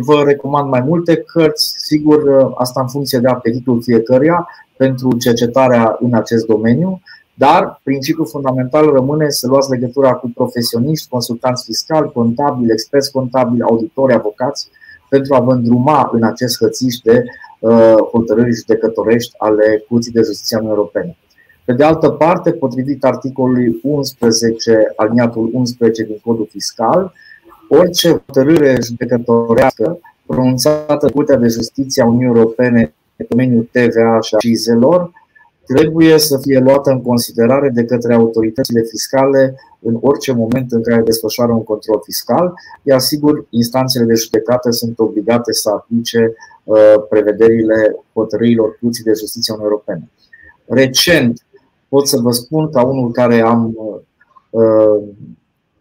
Speaker 2: vă recomand mai multe cărți, sigur, uh, asta în funcție de apetitul fiecăruia pentru cercetarea în acest domeniu, dar principiul fundamental rămâne să luați legătura cu profesioniști, consultanți fiscali, contabili, experți contabili, auditori, avocați, pentru a vă îndruma în acest hățiș de Uh, hotărâri judecătorești ale Curții de Justiție Europene. Pe de altă parte, potrivit articolului 11, aliniatul 11 din Codul Fiscal, orice hotărâre judecătorească pronunțată Curtea de Justiție a Uniunii Europene în domeniul TVA și accizelor trebuie să fie luată în considerare de către autoritățile fiscale în orice moment în care desfășoară un control fiscal, iar sigur, instanțele de judecată sunt obligate să aplice uh, prevederile hotărârilor Curții de Justiție Uniunii Europene. Recent, pot să vă spun, ca unul care am, uh,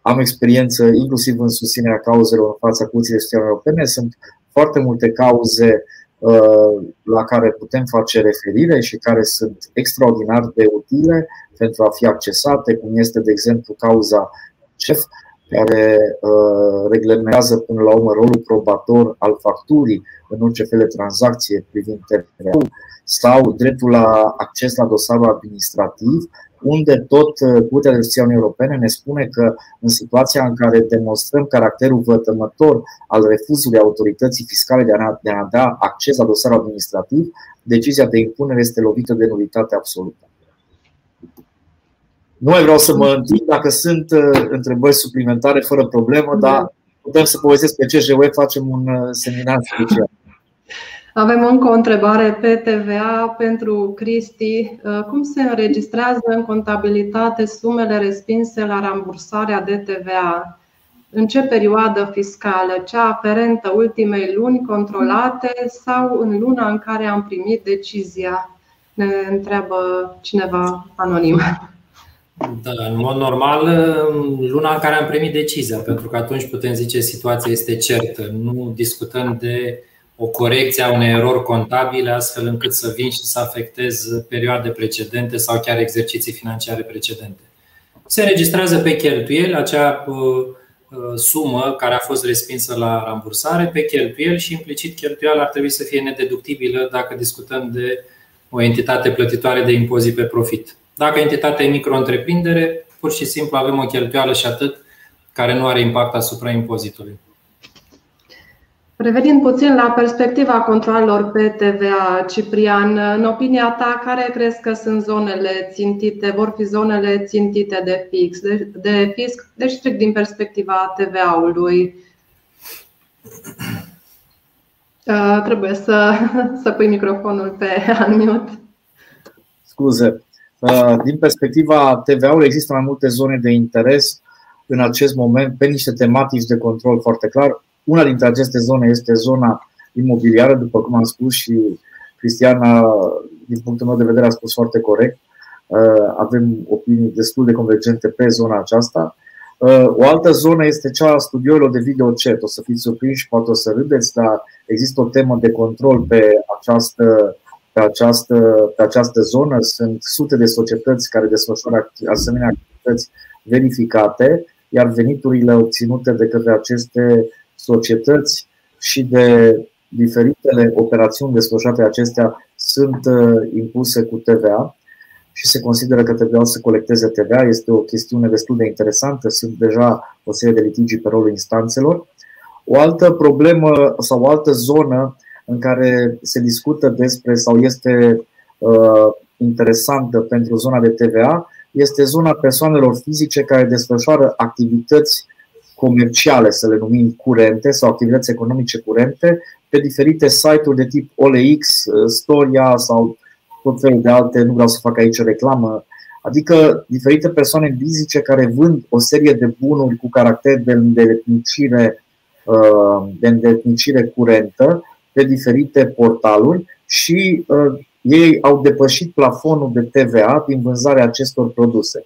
Speaker 2: am experiență inclusiv în susținerea cauzelor în fața Curții de Justiție Europene, sunt foarte multe cauze Uh, la care putem face referire și care sunt extraordinar de utile pentru a fi accesate, cum este, de exemplu, cauza CEF, care uh, reglementează până la urmă rolul probator al facturii în orice fel de tranzacție privind TVA sau dreptul la acces la dosarul administrativ, unde tot uh, Curtea de Justiție Uniunii Europene ne spune că în situația în care demonstrăm caracterul vătămător al refuzului autorității fiscale de a, de a da acces la dosarul administrativ, decizia de impunere este lovită de nulitate absolută. Nu mai vreau să mă întind dacă sunt uh, întrebări suplimentare fără problemă, dar putem să povestesc pe ce web facem un uh, seminar special.
Speaker 1: Avem încă o întrebare pe TVA pentru Cristi. Uh, cum se înregistrează în contabilitate sumele respinse la rambursarea de TVA? În ce perioadă fiscală? Cea aferentă ultimei luni controlate sau în luna în care am primit decizia? Ne întreabă cineva anonim.
Speaker 3: Da, în mod normal, luna în care am primit decizia, pentru că atunci putem zice situația este certă. Nu discutăm de o corecție a unei erori contabile, astfel încât să vin și să afectez perioade precedente sau chiar exerciții financiare precedente. Se înregistrează pe cheltuieli acea uh, uh, sumă care a fost respinsă la rambursare pe cheltuieli și implicit cheltuiala ar trebui să fie nedeductibilă dacă discutăm de o entitate plătitoare de impozit pe profit. Dacă entitatea e micro-întreprindere, pur și simplu avem o cheltuială și atât care nu are impact asupra impozitului.
Speaker 1: Revenind puțin la perspectiva controlelor pe TVA, Ciprian, în opinia ta, care crezi că sunt zonele țintite, vor fi zonele țintite de fix, de, de fisc, deci strict din perspectiva TVA-ului? Uh, trebuie să, să pui microfonul pe unmute.
Speaker 2: Scuze. Uh, din perspectiva TVA-ului există mai multe zone de interes în acest moment pe niște tematici de control foarte clar. Una dintre aceste zone este zona imobiliară, după cum am spus și Cristiana, din punctul meu de vedere, a spus foarte corect. Uh, avem opinii destul de convergente pe zona aceasta. O altă zonă este cea a studioilor de videochat. O să fiți surprinși, poate o să râdeți, dar există o temă de control pe această, pe această, pe această zonă. Sunt sute de societăți care desfășoară asemenea activități verificate, iar veniturile obținute de către aceste societăți și de diferitele operațiuni desfășurate acestea sunt uh, impuse cu TVA și se consideră că trebuiau să colecteze TVA. Este o chestiune destul de interesantă. Sunt deja o serie de litigii pe rolul instanțelor. O altă problemă sau o altă zonă în care se discută despre sau este uh, interesantă pentru zona de TVA este zona persoanelor fizice care desfășoară activități comerciale, să le numim curente sau activități economice curente pe diferite site-uri de tip OLX, uh, Storia sau tot felul de alte, nu vreau să fac aici reclamă, adică diferite persoane fizice care vând o serie de bunuri cu caracter de îndeletnicire, uh, de îndeletnicire curentă pe diferite portaluri și uh, ei au depășit plafonul de TVA din vânzarea acestor produse.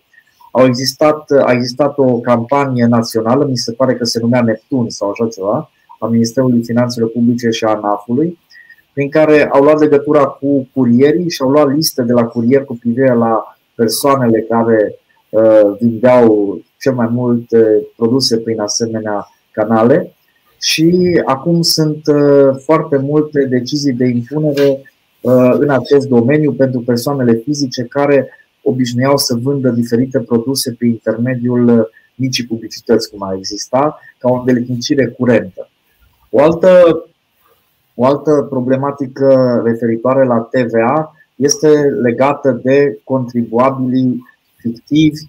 Speaker 2: Au existat, a existat o campanie națională, mi se pare că se numea Neptun sau așa ceva, a Ministerului Finanțelor Publice și a ANAF-ului, prin care au luat legătura cu curierii și au luat liste de la curier cu privire la persoanele care uh, vindeau cel mai multe produse prin asemenea canale și acum sunt uh, foarte multe decizii de impunere uh, în acest domeniu pentru persoanele fizice care obișnuiau să vândă diferite produse prin intermediul micii publicități, cum a exista, ca o îndeletnicire curentă. O altă o altă problematică referitoare la TVA este legată de contribuabilii fictivi,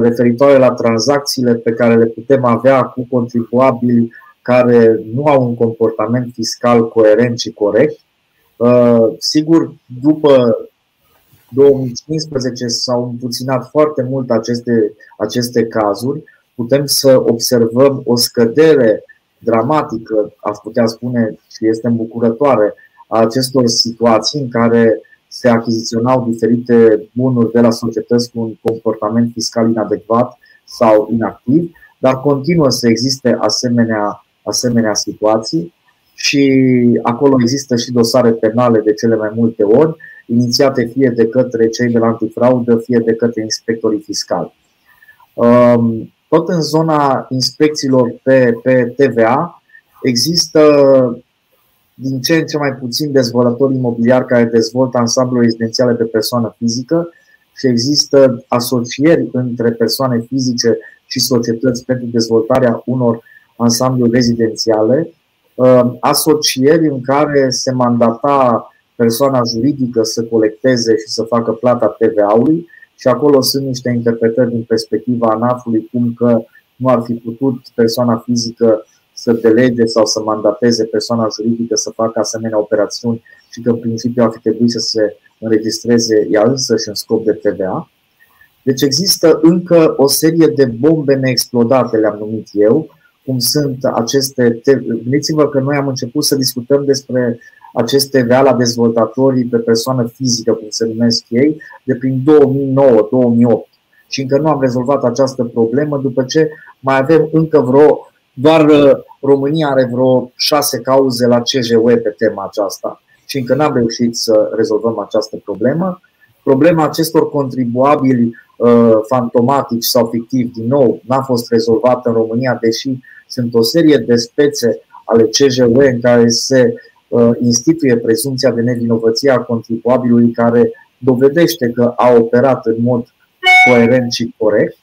Speaker 2: referitoare la tranzacțiile pe care le putem avea cu contribuabili care nu au un comportament fiscal coerent și corect. Uh, sigur, după 2015 s-au împuținat foarte mult aceste, aceste cazuri. Putem să observăm o scădere dramatică, aș putea spune, și este îmbucurătoare a acestor situații în care se achiziționau diferite bunuri de la societăți cu un comportament fiscal inadecvat sau inactiv, dar continuă să existe asemenea, asemenea situații și acolo există și dosare penale de cele mai multe ori, inițiate fie de către cei de la antifraudă, fie de către inspectorii fiscali. Um, tot în zona inspecțiilor pe, pe TVA există din ce în ce mai puțin dezvoltatori imobiliari care dezvoltă ansambluri rezidențiale de persoană fizică și există asocieri între persoane fizice și societăți pentru dezvoltarea unor ansambluri rezidențiale, uh, asocieri în care se mandata persoana juridică să colecteze și să facă plata TVA-ului și acolo sunt niște interpretări din perspectiva ANAF-ului cum că nu ar fi putut persoana fizică să delege sau să mandateze persoana juridică să facă asemenea operațiuni și că în principiu ar fi trebuit să se înregistreze ea însă și în scop de TVA. Deci există încă o serie de bombe neexplodate, le-am numit eu, cum sunt aceste. Gândiți-vă că noi am început să discutăm despre acest TVA la dezvoltatorii pe persoană fizică, cum se numesc ei, de prin 2009-2008. Și încă nu am rezolvat această problemă, după ce mai avem încă vreo, doar uh, România are vreo șase cauze la CJU pe tema aceasta și încă n-am reușit să rezolvăm această problemă. Problema acestor contribuabili uh, fantomatici sau fictivi, din nou, n-a fost rezolvată în România, deși sunt o serie de spețe ale CJU în care se Uh, instituie prezumția de nevinovăție a contribuabilului care dovedește că a operat în mod coerent și corect.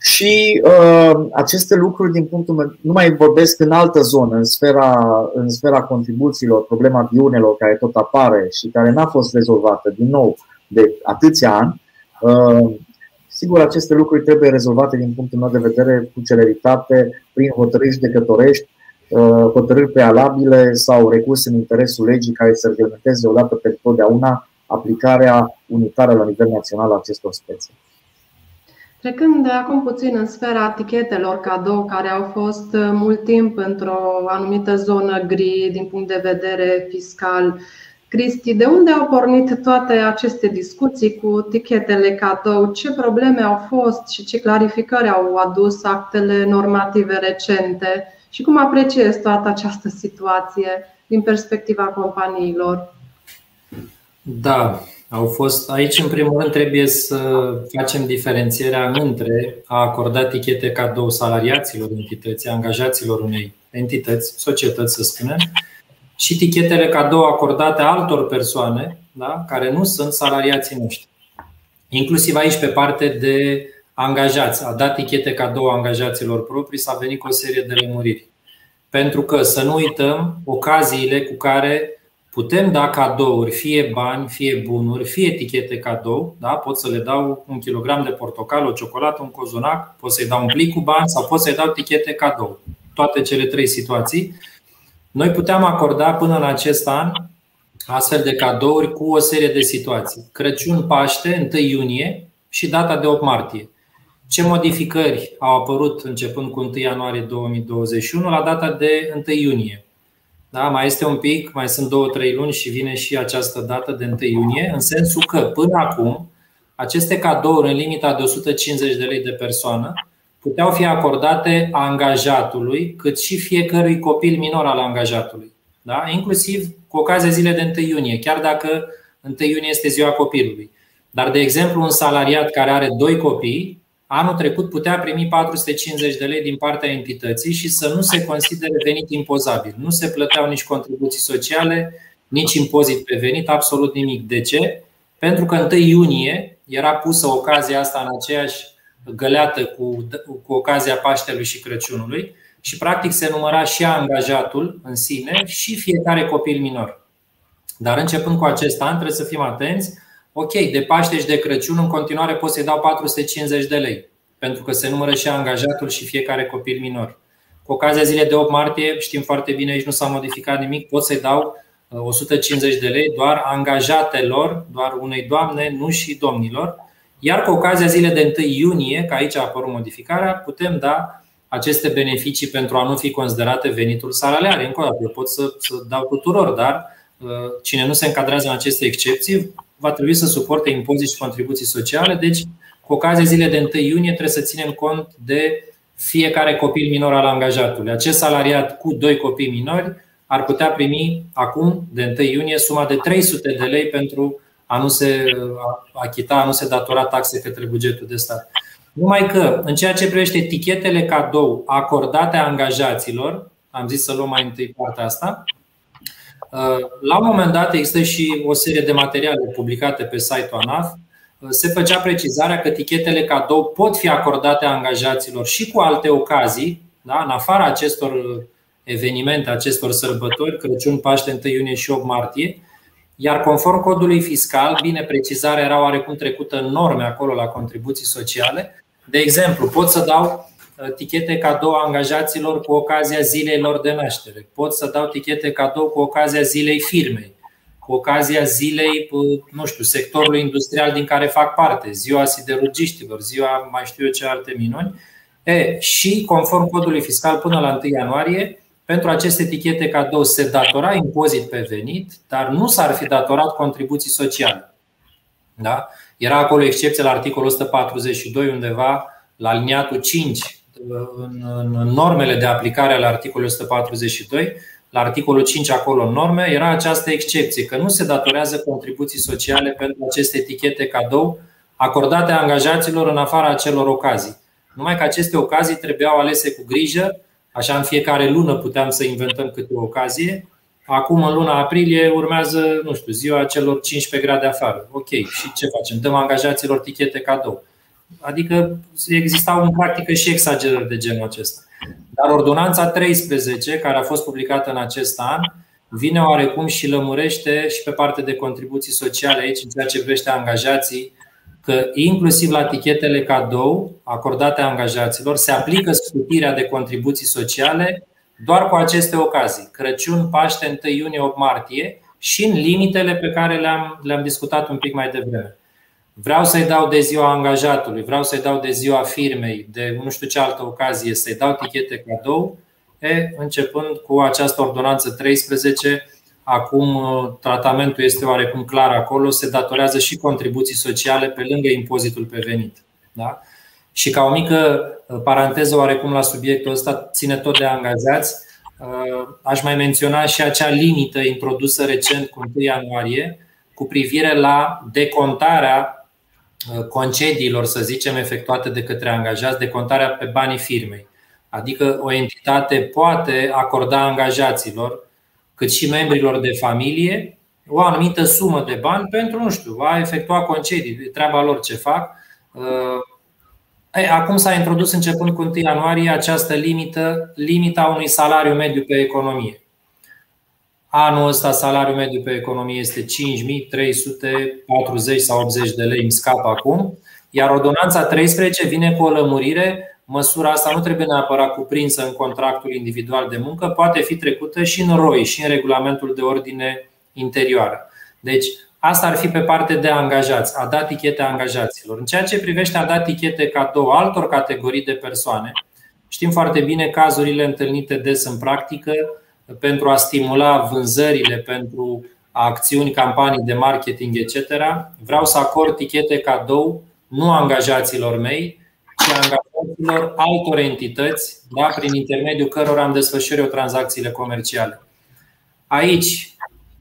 Speaker 2: Și uh, aceste lucruri, din punctul meu, nu mai vorbesc în altă zonă, în sfera, în sfera contribuțiilor, problema diunelor care tot apare și care n-a fost rezolvată, din nou, de atâția ani. Uh, sigur, aceste lucruri trebuie rezolvate din punctul meu de vedere cu celeritate, prin hotărâri judecătorești, Uh, hotărâri prealabile sau recurs în interesul legii care să reglementeze odată pentru totdeauna aplicarea unitară la nivel național a acestor spețe.
Speaker 1: Trecând de acum puțin în sfera etichetelor cadou, care au fost mult timp într-o anumită zonă gri din punct de vedere fiscal, Cristi, de unde au pornit toate aceste discuții cu tichetele cadou? Ce probleme au fost și ce clarificări au adus actele normative recente? Și cum apreciezi toată această situație din perspectiva companiilor?
Speaker 3: Da, au fost aici, în primul rând, trebuie să facem diferențierea între a acorda tichete cadou salariaților entității, angajaților unei entități, societăți, să spunem, și tichetele cadou acordate altor persoane da, care nu sunt salariații noștri. Inclusiv aici, pe parte de angajați. A dat tichete cadou angajaților proprii, s-a venit cu o serie de lămuriri. Pentru că, să nu uităm, ocaziile cu care putem da cadouri, fie bani, fie bunuri, fie etichete cadou, da? pot să le dau un kilogram de portocal, o ciocolată, un cozonac, pot să-i dau un plic cu bani sau pot să-i dau etichete cadou. Toate cele trei situații. Noi puteam acorda până în acest an astfel de cadouri cu o serie de situații. Crăciun, Paște, 1 iunie și data de 8 martie. Ce modificări au apărut începând cu 1 ianuarie 2021 la data de 1 iunie? Da, mai este un pic, mai sunt două, trei luni și vine și această dată de 1 iunie, în sensul că până acum aceste cadouri în limita de 150 de lei de persoană puteau fi acordate angajatului, cât și fiecărui copil minor al angajatului. Da? Inclusiv cu ocazia zilei de 1 iunie, chiar dacă 1 iunie este ziua copilului. Dar, de exemplu, un salariat care are doi copii anul trecut putea primi 450 de lei din partea entității și să nu se considere venit impozabil. Nu se plăteau nici contribuții sociale, nici impozit pe venit, absolut nimic. De ce? Pentru că 1 iunie era pusă ocazia asta în aceeași găleată cu, cu ocazia Paștelui și Crăciunului și practic se număra și angajatul în sine și fiecare copil minor. Dar începând cu acest an trebuie să fim atenți Ok, de Paște și de Crăciun în continuare pot să-i dau 450 de lei, pentru că se numără și angajatul și fiecare copil minor. Cu ocazia zilei de 8 martie, știm foarte bine, aici nu s-a modificat nimic, pot să-i dau 150 uh, de lei doar angajatelor, doar unei doamne, nu și domnilor. Iar cu ocazia zilei de 1 iunie, că aici a apărut modificarea, putem da aceste beneficii pentru a nu fi considerate venitul salariare. Încă o dată, eu pot să, să dau tuturor, dar uh, cine nu se încadrează în aceste excepții va trebui să suporte impozit și contribuții sociale. Deci, cu ocazia zilei de 1 iunie, trebuie să ținem cont de fiecare copil minor al angajatului. Acest salariat cu doi copii minori ar putea primi acum, de 1 iunie, suma de 300 de lei pentru a nu se achita, a nu se datora taxe către bugetul de stat. Numai că, în ceea ce privește etichetele cadou acordate angajaților, am zis să luăm mai întâi partea asta, la un moment dat există și o serie de materiale publicate pe site-ul ANAF. Se făcea precizarea că tichetele cadou pot fi acordate angajaților și cu alte ocazii, da? în afara acestor evenimente, acestor sărbători, Crăciun, Paște, 1 iunie și 8 martie, iar conform codului fiscal, bine, precizarea era oarecum trecută în norme acolo la contribuții sociale. De exemplu, pot să dau Uh, tichete cadou angajaților cu ocazia zilei lor de naștere. Pot să dau tichete cadou cu ocazia zilei firmei, cu ocazia zilei, uh, nu știu, sectorului industrial din care fac parte, ziua siderurgiștilor, ziua mai știu eu ce alte minuni. E, și conform codului fiscal până la 1 ianuarie, pentru aceste etichete cadou se datora impozit pe venit, dar nu s-ar fi datorat contribuții sociale. Da? Era acolo excepție la articolul 142 undeva la aliniatul 5 în, în normele de aplicare ale articolului 142, la articolul 5 acolo în norme, era această excepție, că nu se datorează contribuții sociale pentru aceste etichete cadou acordate angajaților în afara acelor ocazii. Numai că aceste ocazii trebuiau alese cu grijă, așa în fiecare lună puteam să inventăm câte o ocazie. Acum, în luna aprilie, urmează, nu știu, ziua celor 15 grade afară. Ok, și ce facem? Dăm angajaților tichete cadou. Adică existau în practică și exagerări de genul acesta. Dar ordonanța 13, care a fost publicată în acest an, vine oarecum și lămurește și pe partea de contribuții sociale aici, în ceea ce privește angajații, că inclusiv la tichetele cadou acordate angajaților se aplică scutirea de contribuții sociale doar cu aceste ocazii, Crăciun, Paște, 1 iunie, 8 martie și în limitele pe care le-am, le-am discutat un pic mai devreme. Vreau să-i dau de ziua angajatului, vreau să-i dau de ziua firmei, de nu știu ce altă ocazie, să-i dau tichete cadou, e, începând cu această ordonanță 13, acum tratamentul este oarecum clar acolo, se datorează și contribuții sociale pe lângă impozitul pe venit. Da? Și ca o mică paranteză oarecum la subiectul ăsta, ține tot de angajați, aș mai menționa și acea limită introdusă recent cu 1 ianuarie cu privire la decontarea Uh, concediilor, să zicem, efectuate de către angajați, de contarea pe banii firmei. Adică o entitate poate acorda angajaților, cât și membrilor de familie, o anumită sumă de bani pentru, nu știu, a efectua concedii, treaba lor ce fac. Uh, acum s-a introdus începând cu 1 ianuarie această limită, limita unui salariu mediu pe economie. Anul ăsta salariul mediu pe economie este 5340 sau 80 de lei, îmi scap acum. Iar ordonanța 13 vine cu o lămurire. Măsura asta nu trebuie neapărat cuprinsă în contractul individual de muncă, poate fi trecută și în ROI, și în regulamentul de ordine interioară. Deci, asta ar fi pe parte de angajați, a dat tichete angajaților. În ceea ce privește a dat tichete cadou altor categorii de persoane, știm foarte bine cazurile întâlnite des în practică pentru a stimula vânzările pentru acțiuni, campanii de marketing, etc., vreau să acord tichete cadou nu angajaților mei, ci angajaților altor entități, da, prin intermediul cărora am desfășurat eu tranzacțiile comerciale. Aici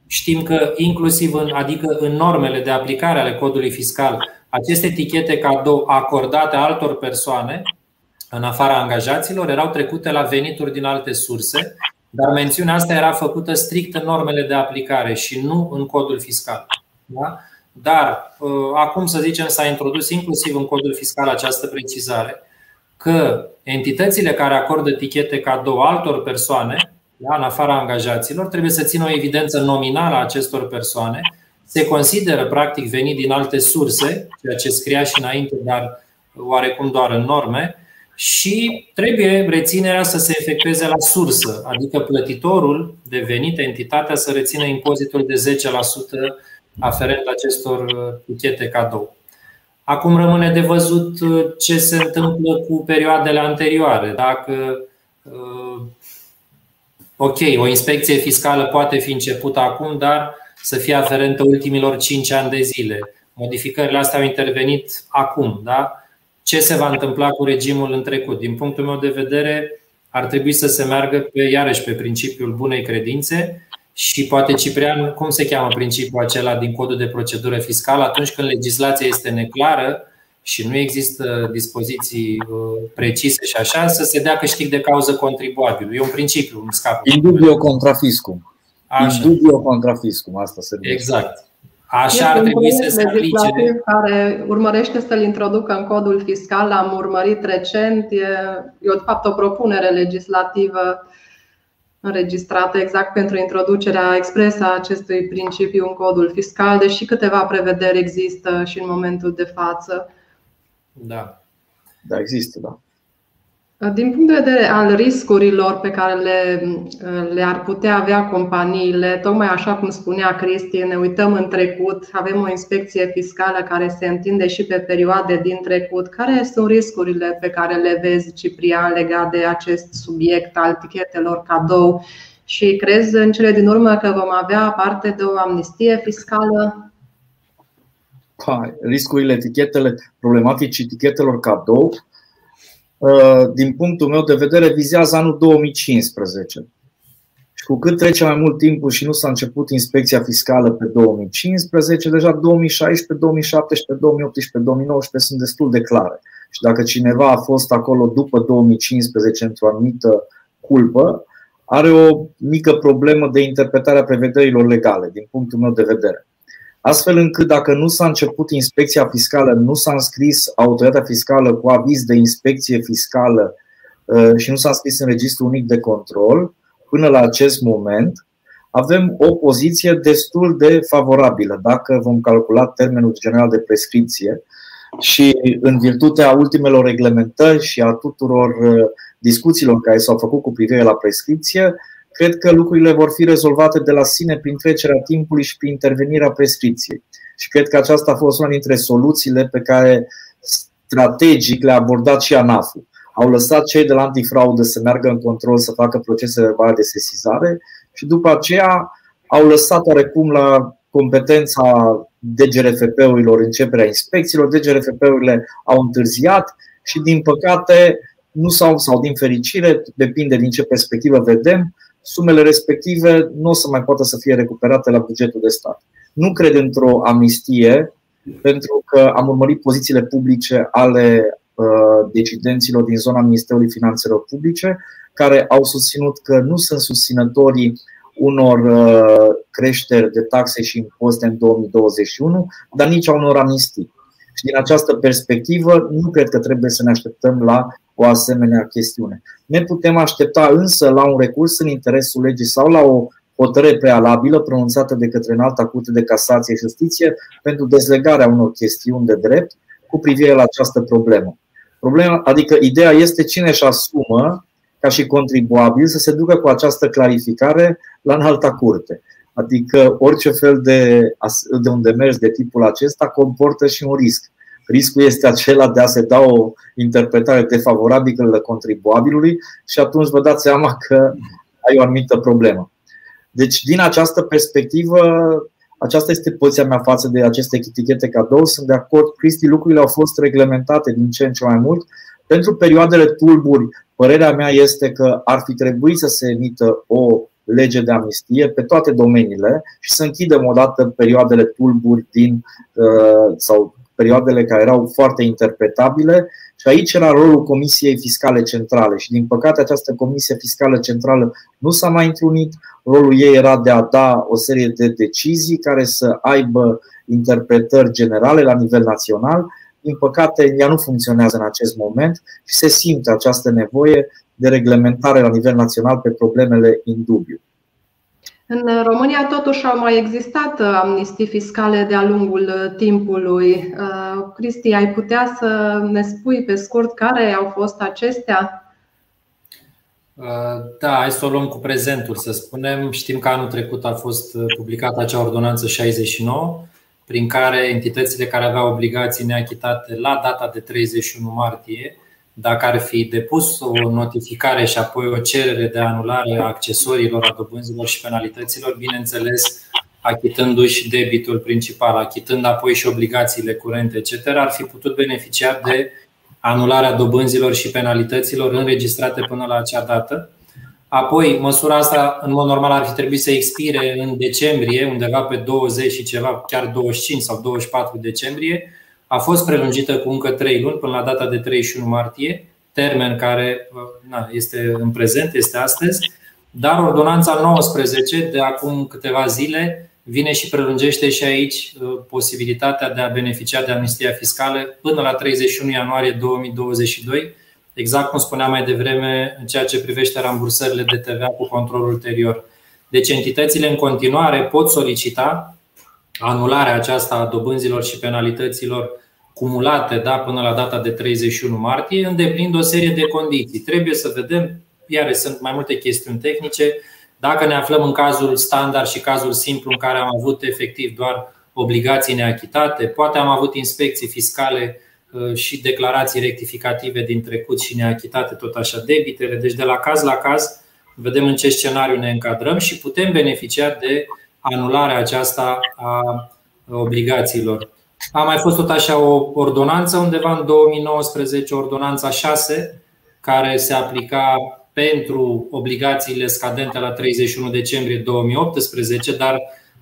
Speaker 3: știm că inclusiv în, adică în normele de aplicare ale codului fiscal, aceste etichete cadou acordate altor persoane, în afara angajaților, erau trecute la venituri din alte surse dar mențiunea asta era făcută strict în normele de aplicare și nu în codul fiscal. Da? Dar uh, acum, să zicem, s-a introdus inclusiv în codul fiscal această precizare că entitățile care acordă tichete cadou altor persoane, da, în afara angajaților, trebuie să țină o evidență nominală a acestor persoane. Se consideră practic venit din alte surse, ceea ce scria și înainte, dar oarecum doar în norme, și trebuie reținerea să se efectueze la sursă, adică plătitorul de venit, entitatea, să rețină impozitul de 10% aferent acestor tichete uh, cadou. Acum rămâne de văzut uh, ce se întâmplă cu perioadele anterioare. Dacă uh, Ok, o inspecție fiscală poate fi începută acum, dar să fie aferentă ultimilor 5 ani de zile. Modificările astea au intervenit acum, da? ce se va întâmpla cu regimul în trecut. Din punctul meu de vedere, ar trebui să se meargă pe, iarăși pe principiul bunei credințe și poate Ciprian, cum se cheamă principiul acela din codul de procedură fiscală, atunci când legislația este neclară și nu există dispoziții uh, precise și așa, să se dea câștig de cauză contribuabil. E un principiu, un scap.
Speaker 2: In dubio contra fiscum. In dubio contra fiscum, asta se
Speaker 3: Exact. Așa ar trebui să se aplice.
Speaker 1: care urmărește să-l introducă în codul fiscal, am urmărit recent, e, e de fapt o propunere legislativă înregistrată exact pentru introducerea expresă a acestui principiu în codul fiscal, deși câteva prevederi există și în momentul de față.
Speaker 3: Da.
Speaker 2: Da, există, da.
Speaker 1: Din punct de vedere al riscurilor pe care le, le-ar putea avea companiile, tocmai așa cum spunea Cristi, ne uităm în trecut, avem o inspecție fiscală care se întinde și pe perioade din trecut. Care sunt riscurile pe care le vezi, Ciprian, legat de acest subiect al tichetelor cadou? Și crezi în cele din urmă că vom avea parte de o amnistie fiscală?
Speaker 2: Ha, riscurile etichetele, problematicii etichetelor cadou Uh, din punctul meu de vedere, vizează anul 2015. Și cu cât trece mai mult timpul și nu s-a început inspecția fiscală pe 2015, deja 2016, 2017, 2018, 2019 sunt destul de clare. Și dacă cineva a fost acolo după 2015 într-o anumită culpă, are o mică problemă de interpretare a prevederilor legale, din punctul meu de vedere astfel încât dacă nu s-a început inspecția fiscală, nu s-a înscris autoritatea fiscală cu aviz de inspecție fiscală uh, și nu s-a înscris în registru unic de control, până la acest moment, avem o poziție destul de favorabilă dacă vom calcula termenul general de prescripție și în virtutea ultimelor reglementări și a tuturor uh, discuțiilor care s-au făcut cu privire la prescripție, cred că lucrurile vor fi rezolvate de la sine prin trecerea timpului și prin intervenirea prescripției. Și cred că aceasta a fost una dintre soluțiile pe care strategic le-a abordat și ANAF-ul. Au lăsat cei de la antifraudă să meargă în control, să facă procese verbale de sesizare și după aceea au lăsat oarecum la competența DGRFP-urilor începerea inspecțiilor. DGRFP-urile au întârziat și, din păcate, nu sau, sau din fericire, depinde din ce perspectivă vedem, sumele respective nu o să mai poată să fie recuperate la bugetul de stat. Nu cred într-o amnistie, pentru că am urmărit pozițiile publice ale uh, decidenților din zona Ministerului Finanțelor Publice, care au susținut că nu sunt susținătorii unor uh, creșteri de taxe și impozite în 2021, dar nici a unor amnistii. Și din această perspectivă, nu cred că trebuie să ne așteptăm la o asemenea chestiune. Ne putem aștepta însă la un recurs în interesul legii sau la o hotărâre prealabilă pronunțată de către înalta curte de casație și justiție pentru dezlegarea unor chestiuni de drept cu privire la această problemă. Problema, adică ideea este cine își asumă ca și contribuabil să se ducă cu această clarificare la înalta curte. Adică orice fel de, de un demers de tipul acesta comportă și un risc. Riscul este acela de a se da o interpretare defavorabilă contribuabilului și atunci vă dați seama că ai o anumită problemă. Deci, din această perspectivă, aceasta este poziția mea față de aceste etichete cadou. Sunt de acord, Cristi, lucrurile au fost reglementate din ce în ce mai mult. Pentru perioadele tulburi, părerea mea este că ar fi trebuit să se emită o lege de amnistie pe toate domeniile și să închidem odată perioadele tulburi din, uh, sau perioadele care erau foarte interpretabile și aici era rolul Comisiei Fiscale Centrale și din păcate această Comisie Fiscală Centrală nu s-a mai întrunit. Rolul ei era de a da o serie de decizii care să aibă interpretări generale la nivel național. Din păcate, ea nu funcționează în acest moment și se simte această nevoie de reglementare la nivel național pe problemele in dubiu.
Speaker 1: În România totuși au mai existat uh, amnistii fiscale de-a lungul uh, timpului. Uh, Cristi, ai putea să ne spui pe scurt care au fost acestea?
Speaker 3: Da, hai să o luăm cu prezentul, să spunem. Știm că anul trecut a fost publicată acea ordonanță 69, prin care entitățile care aveau obligații neachitate la data de 31 martie dacă ar fi depus o notificare și apoi o cerere de anulare a accesoriilor, a dobânzilor și penalităților, bineînțeles, achitându-și debitul principal, achitând apoi și obligațiile curente, etc., ar fi putut beneficia de anularea dobânzilor și penalităților înregistrate până la acea dată. Apoi, măsura asta, în mod normal, ar fi trebuit să expire în decembrie, undeva pe 20 și ceva, chiar 25 sau 24 decembrie, a fost prelungită cu încă 3 luni până la data de 31 martie, termen care na, este în prezent, este astăzi, dar ordonanța 19 de acum câteva zile vine și prelungește și aici uh, posibilitatea de a beneficia de amnistia fiscală până la 31 ianuarie 2022, exact cum spuneam mai devreme în ceea ce privește rambursările de TVA cu control ulterior. Deci entitățile în continuare pot solicita anularea aceasta a dobânzilor și penalităților cumulate da, până la data de 31 martie, îndeplinind o serie de condiții. Trebuie să vedem, iar sunt mai multe chestiuni tehnice, dacă ne aflăm în cazul standard și cazul simplu în care am avut efectiv doar obligații neachitate, poate am avut inspecții fiscale uh, și declarații rectificative din trecut și neachitate, tot așa debitele. Deci de la caz la caz vedem în ce scenariu ne încadrăm și putem beneficia de anularea aceasta a obligațiilor. A mai fost tot așa o ordonanță undeva în 2019, ordonanța 6, care se aplica pentru obligațiile scadente la 31 decembrie 2018, dar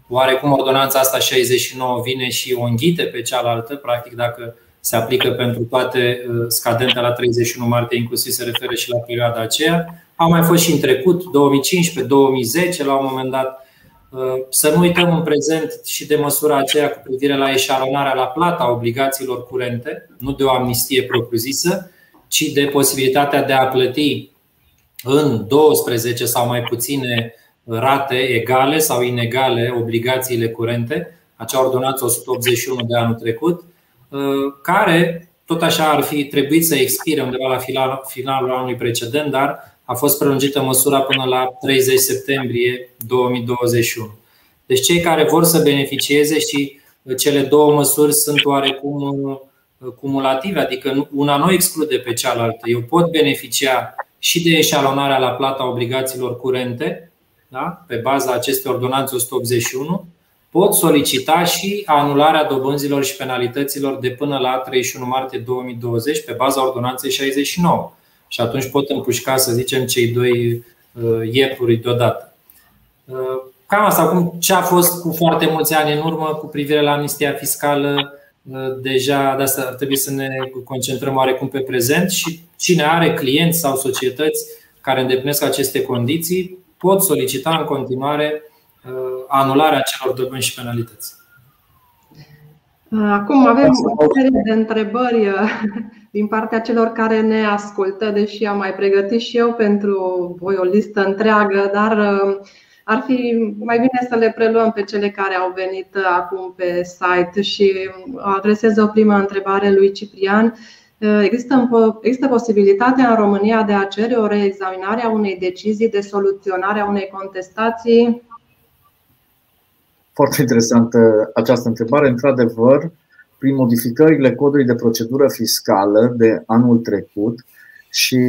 Speaker 3: oarecum ordonanța asta 69 vine și o înghite pe cealaltă, practic dacă se aplică pentru toate uh, scadente la 31 martie, inclusiv se referă și la perioada aceea. A mai fost și în trecut, 2015, 2010, la un moment dat, Uh, să nu uităm în prezent și de măsura aceea cu privire la eșalonarea la plata obligațiilor curente, nu de o amnistie propriu-zisă, ci de posibilitatea de a plăti în 12 sau mai puține rate egale sau inegale obligațiile curente, acea ordonanță 181 de anul trecut, uh, care tot așa ar fi trebuit să expire undeva la finalul anului precedent, dar a fost prelungită măsura până la 30 septembrie 2021. Deci cei care vor să beneficieze și uh, cele două măsuri sunt oarecum uh, cumulative, adică una nu exclude pe cealaltă. Eu pot beneficia și de eșalonarea la plata obligațiilor curente, da? pe baza acestei ordonanțe 181, pot solicita și anularea dobânzilor și penalităților de până la 31 martie 2020 pe baza ordonanței 69. Și atunci pot împușca, să zicem, cei doi uh, iepuri deodată. Uh, cam asta, acum ce a fost cu foarte mulți ani în urmă cu privire la amnistia fiscală, uh, deja de asta ar trebui să ne concentrăm oarecum pe prezent și cine are clienți sau societăți care îndeplinesc aceste condiții pot solicita în continuare Uh, anularea celor dobânzi și penalități.
Speaker 1: Acum avem o serie de întrebări uh, din partea celor care ne ascultă, deși am mai pregătit și eu pentru voi o listă întreagă, dar uh, ar fi mai bine să le preluăm pe cele care au venit acum pe site și adresez o primă întrebare lui Ciprian. Există, există posibilitatea în România de a cere o reexaminare a unei decizii de soluționare a unei contestații
Speaker 2: foarte interesantă această întrebare. Într-adevăr, prin modificările codului de procedură fiscală de anul trecut și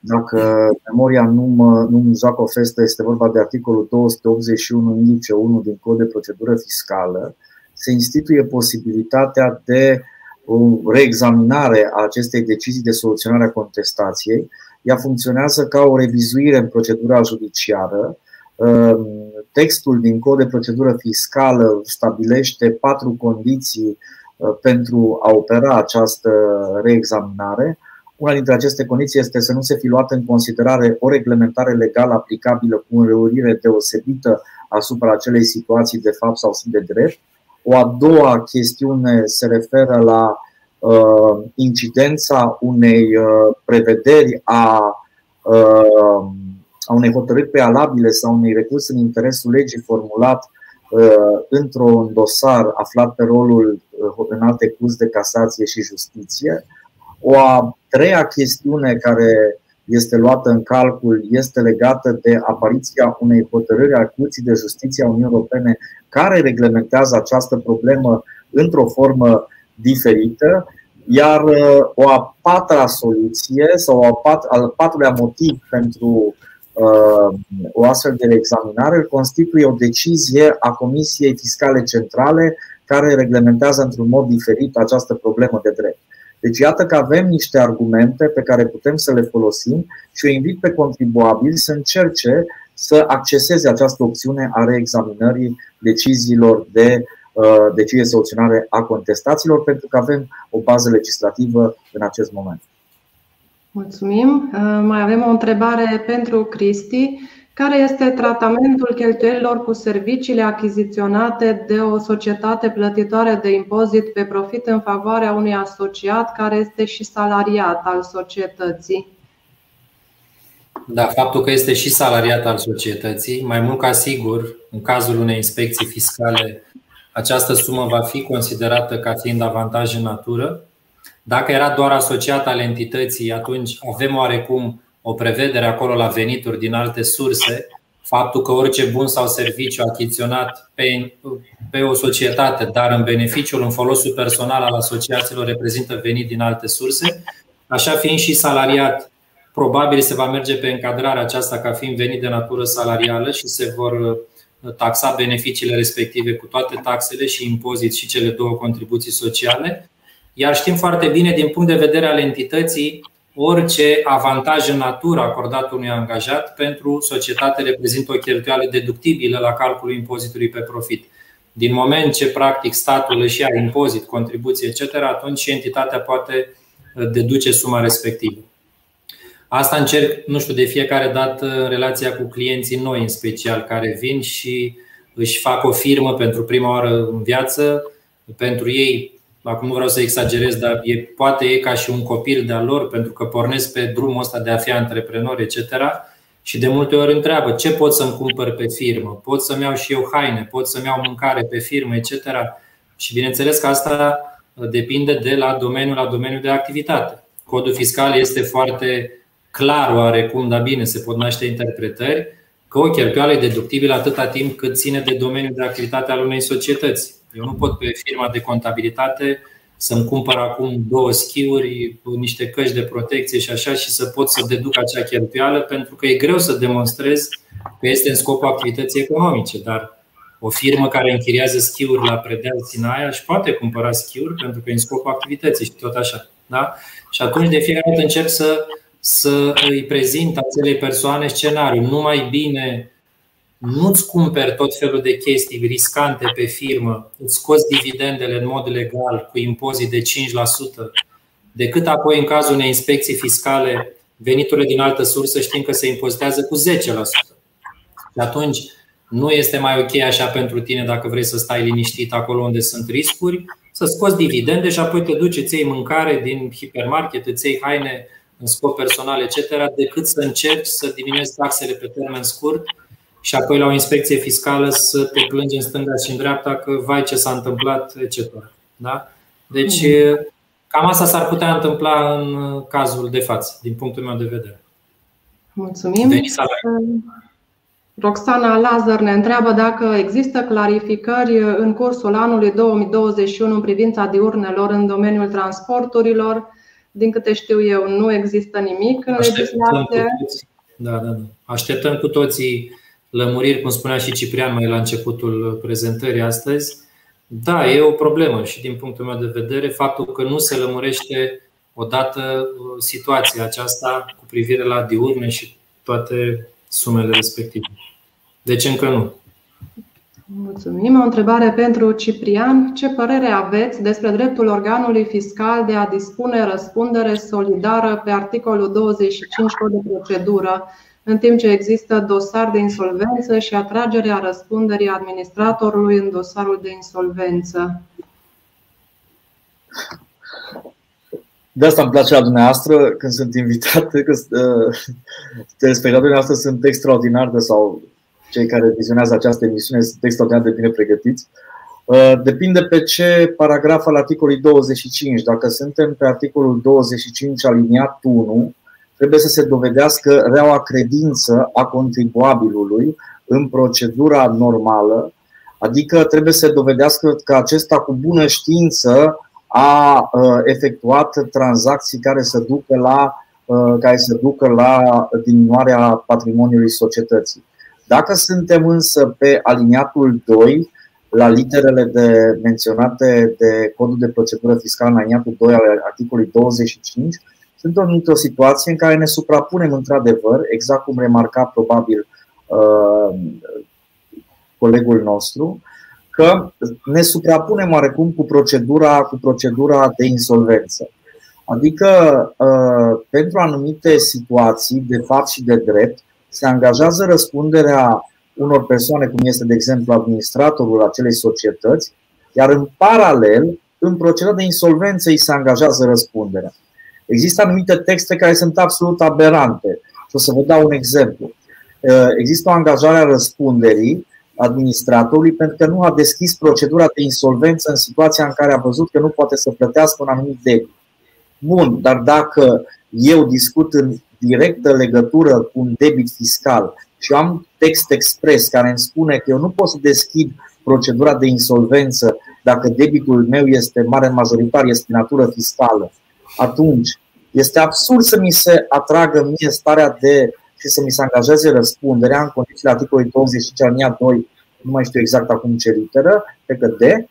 Speaker 2: dacă memoria nu mă, nu mă joacă o festă, este vorba de articolul 281 indice 1 din cod de procedură fiscală, se instituie posibilitatea de o reexaminare a acestei decizii de soluționare a contestației. Ea funcționează ca o revizuire în procedura judiciară Ehm, textul din cod de procedură fiscală stabilește patru condiții eh, pentru a opera această reexaminare. Una dintre aceste condiții este să nu se fi luată în considerare o reglementare legală aplicabilă cu înrăurire deosebită asupra acelei situații de fapt sau de drept. O a doua chestiune se referă la uh, incidența unei uh, prevederi a uh, a unei hotărâri prealabile sau unui recurs în interesul legii formulat uh, într-un dosar aflat pe rolul uh, în alte curs de casație și justiție. O a treia chestiune care este luată în calcul este legată de apariția unei hotărâri a Curții de Justiție a Uniunii Europene care reglementează această problemă într-o formă diferită, iar uh, o a patra soluție sau al patrulea motiv pentru Uh, o astfel de examinare îl constituie o decizie a Comisiei Fiscale Centrale care reglementează într-un mod diferit această problemă de drept. Deci iată că avem niște argumente pe care putem să le folosim și o invit pe contribuabil să încerce să acceseze această opțiune a reexaminării deciziilor de uh, decizie soluționare a contestațiilor, pentru că avem o bază legislativă în acest moment.
Speaker 1: Mulțumim. Uh, mai avem o întrebare pentru Cristi. Care este tratamentul cheltuielilor cu serviciile achiziționate de o societate plătitoare de impozit pe profit în favoarea unui asociat care este și salariat al societății?
Speaker 3: Da, faptul că este și salariat al societății, mai mult ca sigur, în cazul unei inspecții fiscale, această sumă va fi considerată ca fiind avantaj în natură dacă era doar asociat al entității, atunci avem oarecum o prevedere acolo la venituri din alte surse, faptul că orice bun sau serviciu achiziționat pe, pe o societate, dar în beneficiul, în folosul personal al asociațiilor, reprezintă venit din alte surse, așa fiind și salariat, probabil se va merge pe încadrarea aceasta ca fiind venit de natură salarială și se vor uh, taxa beneficiile respective cu toate taxele și impozit și cele două contribuții sociale. Iar știm foarte bine, din punct de vedere al entității, orice avantaj în natură acordat unui angajat pentru societate reprezintă o cheltuială deductibilă la calculul impozitului pe profit. Din moment ce practic statul își ia impozit, contribuție, etc., atunci și entitatea poate uh, deduce suma respectivă. Asta încerc, nu știu, de fiecare dată în relația cu clienții noi, în special, care vin și își fac o firmă pentru prima oară în viață. Pentru ei acum nu vreau să exagerez, dar e, poate e ca și un copil de-al lor, pentru că pornesc pe drumul ăsta de a fi antreprenor, etc. Și de multe ori întreabă ce pot să-mi cumpăr pe firmă, pot să-mi iau și eu haine, pot să-mi iau mâncare pe firmă, etc. Și bineînțeles că asta depinde de la domeniul la domeniul de activitate. Codul fiscal este foarte clar oarecum, dar bine, se pot naște interpretări, că o cheltuială e deductibilă atâta timp cât ține de domeniul de activitate al unei societăți. Eu nu pot pe firma de contabilitate să-mi cumpăr acum două schiuri, niște căști de protecție și așa și să pot să deduc acea cheltuială pentru că e greu să demonstrez că este în scopul activității economice, dar o firmă care închiriază schiuri la Predeal Sinaia își poate cumpăra schiuri pentru că e în scopul activității și tot așa. Da? Și atunci de fiecare dată încerc să, să îi prezint acelei persoane scenariu. Nu mai bine nu-ți cumperi tot felul de chestii riscante pe firmă, îți scoți dividendele în mod legal cu impozit de 5%, decât apoi în cazul unei inspecții fiscale veniturile din altă sursă știm că se impozitează cu 10%. Și atunci nu este mai ok așa pentru tine dacă vrei să stai liniștit acolo unde sunt riscuri, să scoți dividende și apoi te duci, îți iei mâncare din hipermarket, îți iei haine în scop personal, etc., decât să încerci să diminuezi taxele pe termen scurt și apoi la o inspecție fiscală să te plângi în stânga și în dreapta că vai ce s-a întâmplat, etc. Da? Deci mhm. cam asta s-ar putea întâmpla în cazul de față, din punctul meu de vedere.
Speaker 1: Mulțumim. Roxana Lazar ne întreabă dacă există clarificări în cursul anului 2021 în privința diurnelor în domeniul transporturilor. Din câte știu eu, nu există nimic în legislație.
Speaker 3: Da, da, da. Așteptăm cu toții lămuriri, cum spunea și Ciprian mai la începutul prezentării astăzi. Da, e o problemă și din punctul meu de vedere faptul că nu se lămurește odată uh, situația aceasta cu privire la diurne și toate sumele respective. Deci încă nu.
Speaker 1: Mulțumim. O întrebare pentru Ciprian. Ce părere aveți despre dreptul organului fiscal de a dispune răspundere solidară pe articolul 25 cod de procedură, în timp ce există dosar de insolvență și atragerea răspunderii administratorului în dosarul de insolvență?
Speaker 2: De asta îmi place la dumneavoastră când sunt invitat, că uh, telespectatorii noastre sunt extraordinar de sau cei care vizionează această emisiune sunt extraordinar de bine pregătiți. Uh, depinde pe ce paragraf al articolului 25. Dacă suntem pe articolul 25 aliniat 1, trebuie să se dovedească reaua credință a contribuabilului în procedura normală, adică trebuie să se dovedească că acesta cu bună știință a uh, efectuat tranzacții care să ducă la, uh, care să ducă la diminuarea patrimoniului societății. Dacă suntem însă pe aliniatul 2, la literele de menționate de codul de procedură fiscală în aliniatul 2 al articolului 25, suntem într-o situație în care ne suprapunem într-adevăr, exact cum remarca probabil uh, colegul nostru, că ne suprapunem oarecum cu procedura, cu procedura de insolvență. Adică, uh, pentru anumite situații, de fapt și de drept, se angajează răspunderea unor persoane, cum este, de exemplu, administratorul acelei societăți, iar în paralel, în procedura de insolvență, îi se angajează răspunderea. Există anumite texte care sunt absolut aberante. Și o să vă dau un exemplu. Uh, există o angajare a răspunderii administratorului pentru că nu a deschis procedura de insolvență în situația în care a văzut că nu poate să plătească un anumit debit. Bun, dar dacă eu discut în directă legătură cu un debit fiscal și am text expres care îmi spune că eu nu pot să deschid procedura de insolvență dacă debitul meu este mare majoritar, este natură fiscală, atunci este absurd să mi se atragă mie starea de și să mi se angajeze răspunderea în condițiile articolului 25 alinia 2, nu mai știu exact acum ce literă, pe că de,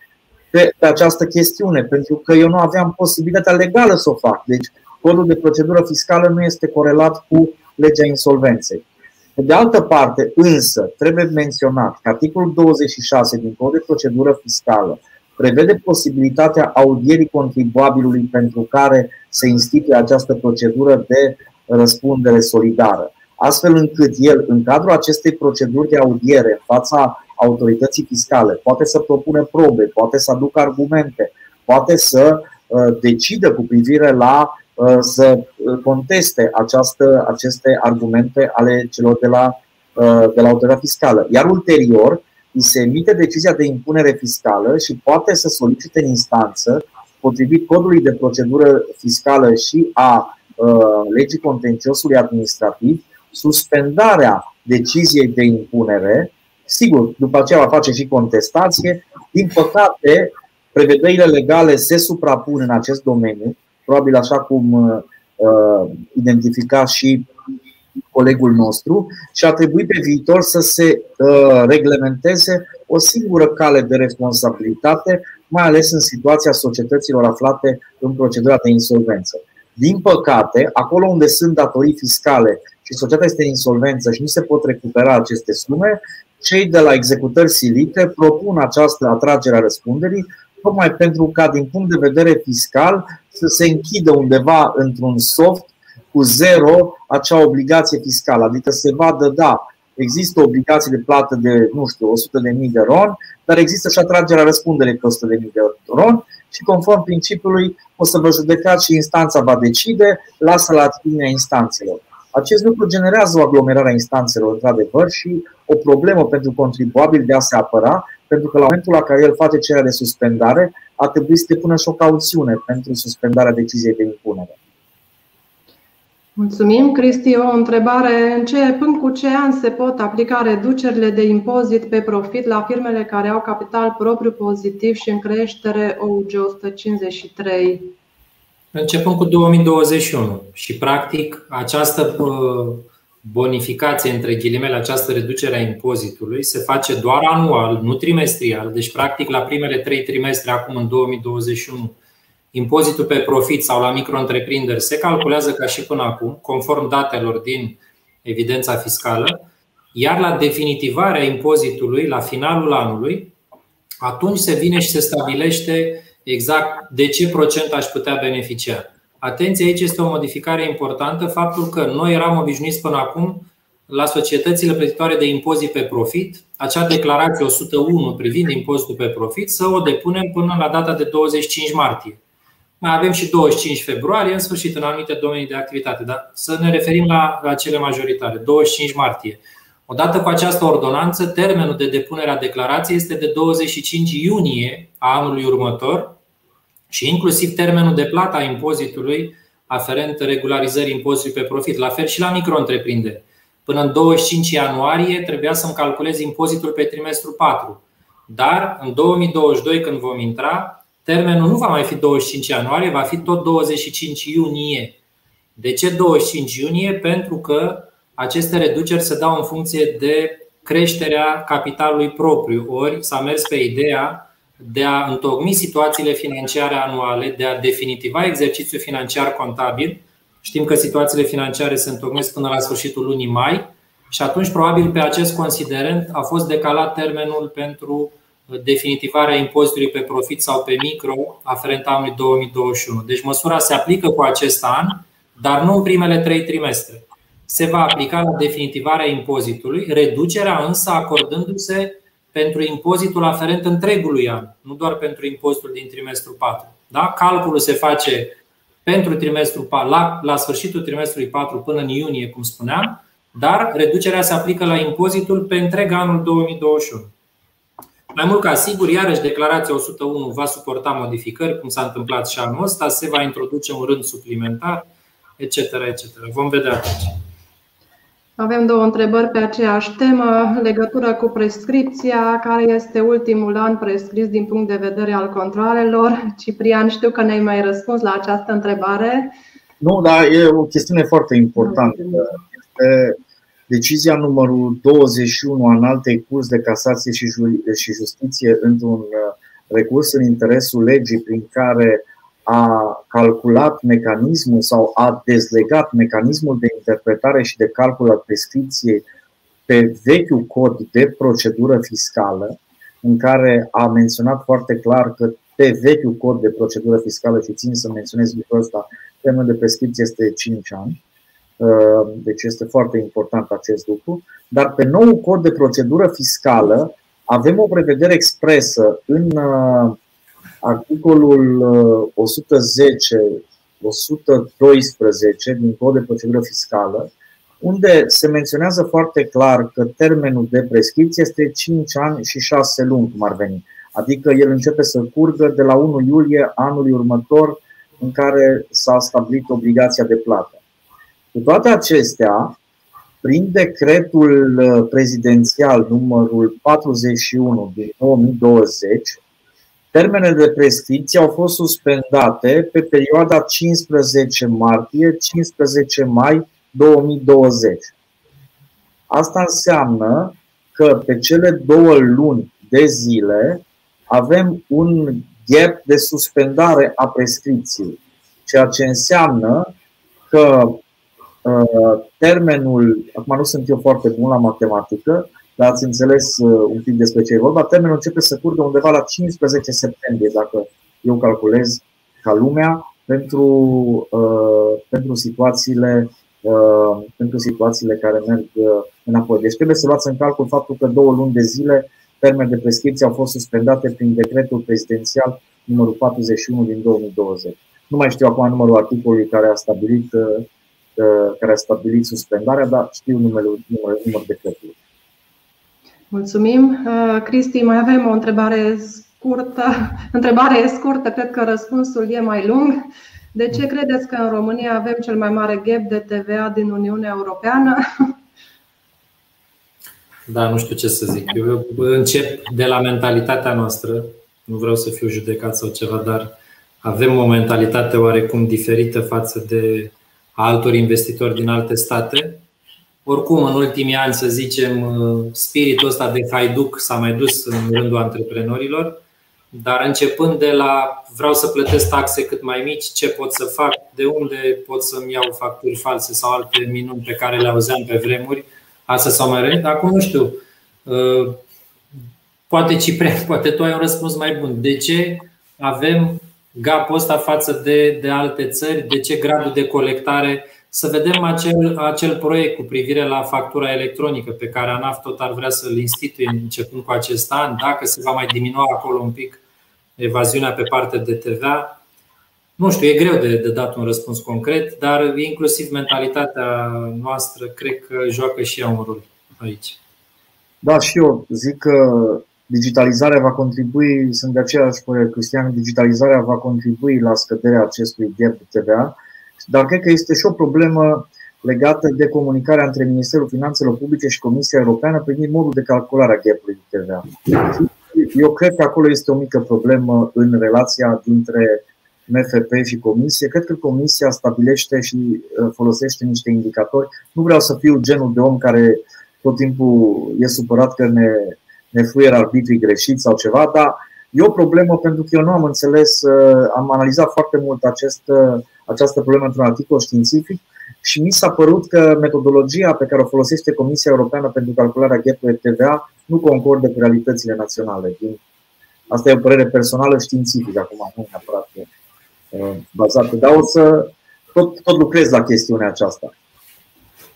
Speaker 2: pe, pe această chestiune, pentru că eu nu aveam posibilitatea legală să o fac. Deci, codul de procedură fiscală nu este corelat cu legea insolvenței. Pe de altă parte, însă, trebuie menționat că articolul 26 din codul de procedură fiscală prevede posibilitatea audierii contribuabilului pentru care se instituie această procedură de răspundere solidară, astfel încât el, în cadrul acestei proceduri de audiere în fața autorității fiscale, poate să propună probe, poate să aducă argumente, poate să uh, decidă cu privire la uh, să conteste această, aceste argumente ale celor de la, uh, de la autoritatea fiscală. Iar ulterior, îi se emite decizia de impunere fiscală și poate să solicite în instanță, potrivit codului de procedură fiscală și a uh, legii contenciosului administrativ, suspendarea deciziei de impunere. Sigur, după aceea va face și contestație. Din păcate, prevederile legale se suprapun în acest domeniu, probabil așa cum uh, identifica și colegul nostru și a trebuit pe viitor să se reglementeze o singură cale de responsabilitate, mai ales în situația societăților aflate în procedura de insolvență. Din păcate, acolo unde sunt datorii fiscale și societatea este insolvență și nu se pot recupera aceste sume, cei de la executări silite propun această atragere a răspunderii tocmai pentru ca, din punct de vedere fiscal, să se închidă undeva într-un soft cu zero acea obligație fiscală. Adică se vadă, da, există obligații de plată de, nu știu, 100.000 de ron, dar există și atragerea răspunderii pe 100.000 de ron și conform principiului o să vă judecați și instanța va decide, lasă la atitudinea instanțelor. Acest lucru generează o aglomerare a instanțelor, într-adevăr, și o problemă pentru contribuabil de a se apăra, pentru că la momentul la care el face cererea de suspendare, a trebuit să depună și o cauțiune pentru suspendarea deciziei de impunere.
Speaker 1: Mulțumim, Cristi. O întrebare. În ce, până cu ce an se pot aplica reducerile de impozit pe profit la firmele care au capital propriu pozitiv și în creștere OUG 153?
Speaker 3: Începând cu 2021 și practic această uh, bonificație, între ghilimele, această reducere a impozitului se face doar anual, nu trimestrial, deci practic la primele trei trimestre acum în 2021 impozitul pe profit sau la micro-întreprinderi se calculează ca și până acum, conform datelor din evidența fiscală, iar la definitivarea impozitului, la finalul anului, atunci se vine și se stabilește exact de ce procent aș putea beneficia. Atenție, aici este o modificare importantă, faptul că noi eram obișnuiți până acum la societățile plătitoare de impozit pe profit, acea declarație 101 privind impozitul pe profit, să o depunem până la data de 25 martie. Mai avem și 25 februarie, în sfârșit, în anumite domenii de activitate. Dar să ne referim la, la cele majoritare. 25 martie. Odată cu această ordonanță, termenul de depunere a declarației este de 25 iunie a anului următor și inclusiv termenul de plată a impozitului aferent regularizării impozitului pe profit. La fel și la micro-întreprinderi. Până în 25 ianuarie trebuia să-mi calculez impozitul pe trimestru 4. Dar în 2022, când vom intra, termenul nu va mai fi 25 ianuarie, va fi tot 25 iunie. De ce 25 iunie? Pentru că aceste reduceri se dau în funcție de creșterea capitalului propriu, ori s-a mers pe ideea de a întocmi situațiile financiare anuale, de a definitiva exercițiul financiar contabil. Știm că situațiile financiare se întocmesc până la sfârșitul lunii mai și atunci probabil pe acest considerent a fost decalat termenul pentru definitivarea impozitului pe profit sau pe micro aferent anului 2021. Deci măsura se aplică cu acest an, dar nu în primele trei trimestre. Se va aplica la definitivarea impozitului, reducerea însă acordându-se pentru impozitul aferent întregului an, nu doar pentru impozitul din trimestrul 4. Da? Calculul se face pentru trimestrul 4, la, la sfârșitul trimestrului 4 până în iunie, cum spuneam, dar reducerea se aplică la impozitul pe întreg anul 2021. Mai mult ca sigur, iarăși declarația 101 va suporta modificări, cum s-a întâmplat și anul ăsta, se va introduce un rând suplimentar, etc. etc. Vom vedea atunci.
Speaker 1: Avem două întrebări pe aceeași temă, legătură cu prescripția, care este ultimul an prescris din punct de vedere al controlelor. Ciprian, știu că ne-ai mai răspuns la această întrebare.
Speaker 2: Nu, dar e o chestiune foarte importantă. Este Decizia numărul 21 a înaltei curs de casație și justiție într-un uh, recurs în interesul legii prin care a calculat mecanismul sau a dezlegat mecanismul de interpretare și de calcul al prescripției pe vechiul cod de procedură fiscală, în care a menționat foarte clar că pe vechiul cod de procedură fiscală, și țin să menționez lucrul ăsta, termenul de prescripție este 5 ani, Uh, deci este foarte important acest lucru. Dar pe nou cod de procedură fiscală avem o prevedere expresă în uh, articolul 110, uh, 112 din cod de procedură fiscală, unde se menționează foarte clar că termenul de prescripție este 5 ani și 6 luni, cum ar veni. Adică el începe să curgă de la 1 iulie anului următor în care s-a stabilit obligația de plată. Cu toate acestea, prin decretul uh, prezidențial numărul 41 din 2020, termenele de prescripție au fost suspendate pe perioada 15 martie-15 mai 2020. Asta înseamnă că pe cele două luni de zile avem un gap de suspendare a prescripției, ceea ce înseamnă că uh, termenul, acum nu sunt eu foarte bun la matematică, dar ați înțeles uh, un pic despre ce e vorba, termenul începe să curgă undeva la 15 septembrie, dacă eu calculez ca lumea, pentru, uh, pentru, situațiile, uh, pentru situațiile care merg uh, înapoi. Deci trebuie să luați în calcul faptul că două luni de zile termen de prescripție au fost suspendate prin decretul prezidențial numărul 41 din 2020. Nu mai știu acum numărul articolului care a stabilit, uh, uh, care a stabilit suspendarea, dar știu numărul, numărul, numărul decretului.
Speaker 1: Mulțumim. Uh, Cristi, mai avem o întrebare scurtă. Întrebarea e scurtă, cred că răspunsul e mai lung. De ce credeți că în România avem cel mai mare gap de TVA din Uniunea Europeană?
Speaker 3: Da, nu știu ce să zic. Eu încep de la mentalitatea noastră. Nu vreau să fiu judecat sau ceva, dar avem o mentalitate oarecum diferită față de altor investitori din alte state. Oricum, în ultimii ani, să zicem, spiritul ăsta de haiduc s-a mai dus în rândul antreprenorilor, dar începând de la vreau să plătesc taxe cât mai mici, ce pot să fac, de unde pot să-mi iau facturi false sau alte minuni pe care le auzeam pe vremuri, asta s-au mai revenit. Acum nu știu, poate Ciprian, poate tu ai un răspuns mai bun. De ce avem gapul ăsta față de, de alte țări? De ce gradul de colectare? Să vedem acel, acel proiect cu privire la factura electronică pe care ANAF tot ar vrea să-l instituie începând cu acest an, dacă se va mai diminua acolo un pic evaziunea pe partea de TVA. Nu știu, e greu de, de dat un răspuns concret, dar inclusiv mentalitatea noastră cred că joacă și ea un rol aici.
Speaker 2: Da, și eu zic că digitalizarea va contribui, sunt de aceeași părere, Cristian, digitalizarea va contribui la scăderea acestui gap de TVA, dar cred că este și o problemă legată de comunicarea între Ministerul Finanțelor Publice și Comisia Europeană privind modul de calculare a gapului de TVA. Eu cred că acolo este o mică problemă în relația dintre MFP și Comisie. Cred că Comisia stabilește și uh, folosește niște indicatori. Nu vreau să fiu genul de om care tot timpul e supărat că ne ne fluier arbitrii greșiți sau ceva, dar e o problemă pentru că eu nu am înțeles, uh, am analizat foarte mult acest, uh, această problemă într-un articol științific și mi s-a părut că metodologia pe care o folosește Comisia Europeană pentru calcularea ghetului TVA nu concordă cu realitățile naționale. Asta e o părere personală științifică, acum nu neapărat uh, bazată, dar o să tot, tot lucrez la chestiunea aceasta.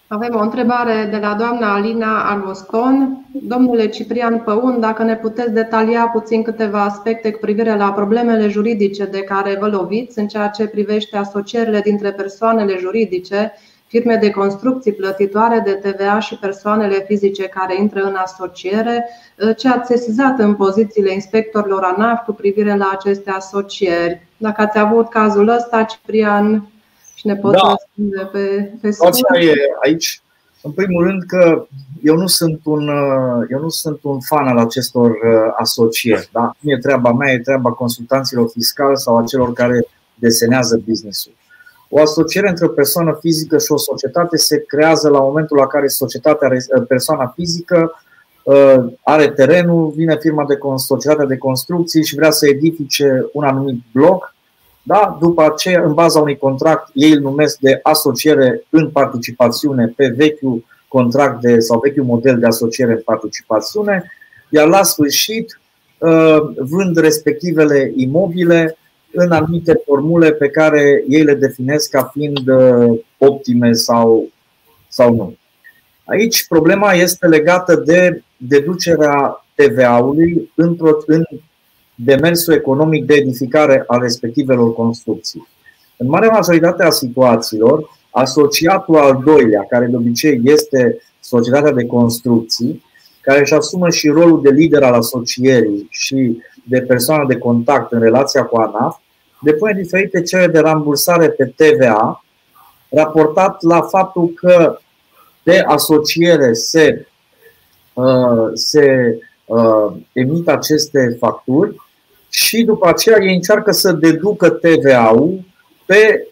Speaker 1: Avem o întrebare de la doamna Alina Agoston. Domnule Ciprian Păun, dacă ne puteți detalia puțin câteva aspecte cu privire la problemele juridice de care vă loviți în ceea ce privește asocierile dintre persoanele juridice, firme de construcții plătitoare de TVA și persoanele fizice care intră în asociere, ce ați sesizat în pozițiile inspectorilor ANAF cu privire la aceste asocieri. Dacă ați avut cazul ăsta, Ciprian, și ne poți da. răspunde pe, pe
Speaker 2: scurt? e aici, în primul rând că eu nu sunt un, eu nu sunt un fan al acestor uh, asocieri. Da? Nu e treaba mea, e treaba consultanților fiscali sau a celor care desenează businessul. O asociere între o persoană fizică și o societate se creează la momentul la care societatea, uh, persoana fizică, uh, are terenul, vine firma de societatea de construcții și vrea să edifice un anumit bloc da? După aceea, în baza unui contract, ei îl numesc de asociere în participațiune pe vechiul contract de, sau vechiul model de asociere în participațiune, iar la sfârșit uh, vând respectivele imobile în anumite formule pe care ei le definesc ca fiind uh, optime sau, sau nu. Aici problema este legată de deducerea TVA-ului în demersul economic de edificare a respectivelor construcții. În marea majoritate a situațiilor, asociatul al doilea, care de obicei este societatea de construcții, care își asumă și rolul de lider al asocierii și de persoană de contact în relația cu ANAF, depune diferite cereri de rambursare pe TVA, raportat la faptul că de asociere se, uh, se uh, emit aceste facturi și după aceea ei încearcă să deducă TVA-ul pe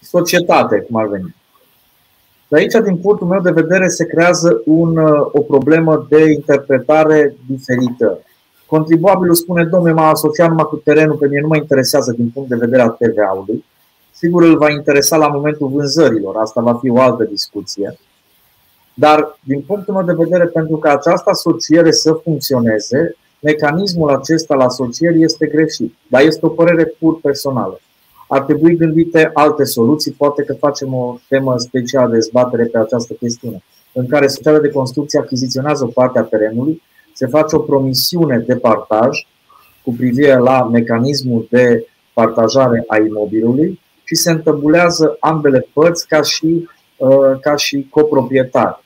Speaker 2: societate, cum ar veni. Și aici, din punctul meu de vedere, se creează un, o problemă de interpretare diferită. Contribuabilul spune, domnule, m-a asociat numai cu terenul, pe mine nu mă interesează din punct de vedere al TVA-ului. Sigur, îl va interesa la momentul vânzărilor, asta va fi o altă discuție. Dar, din punctul meu de vedere, pentru că această asociere să funcționeze, mecanismul acesta la asocieri este greșit. Dar este o părere pur personală. Ar trebui gândite alte soluții, poate că facem o temă specială de dezbatere pe această chestiune, în care societatea de construcție achiziționează o parte a terenului, se face o promisiune de partaj cu privire la mecanismul de partajare a imobilului și se întăbulează ambele părți ca și, uh, ca și coproprietari.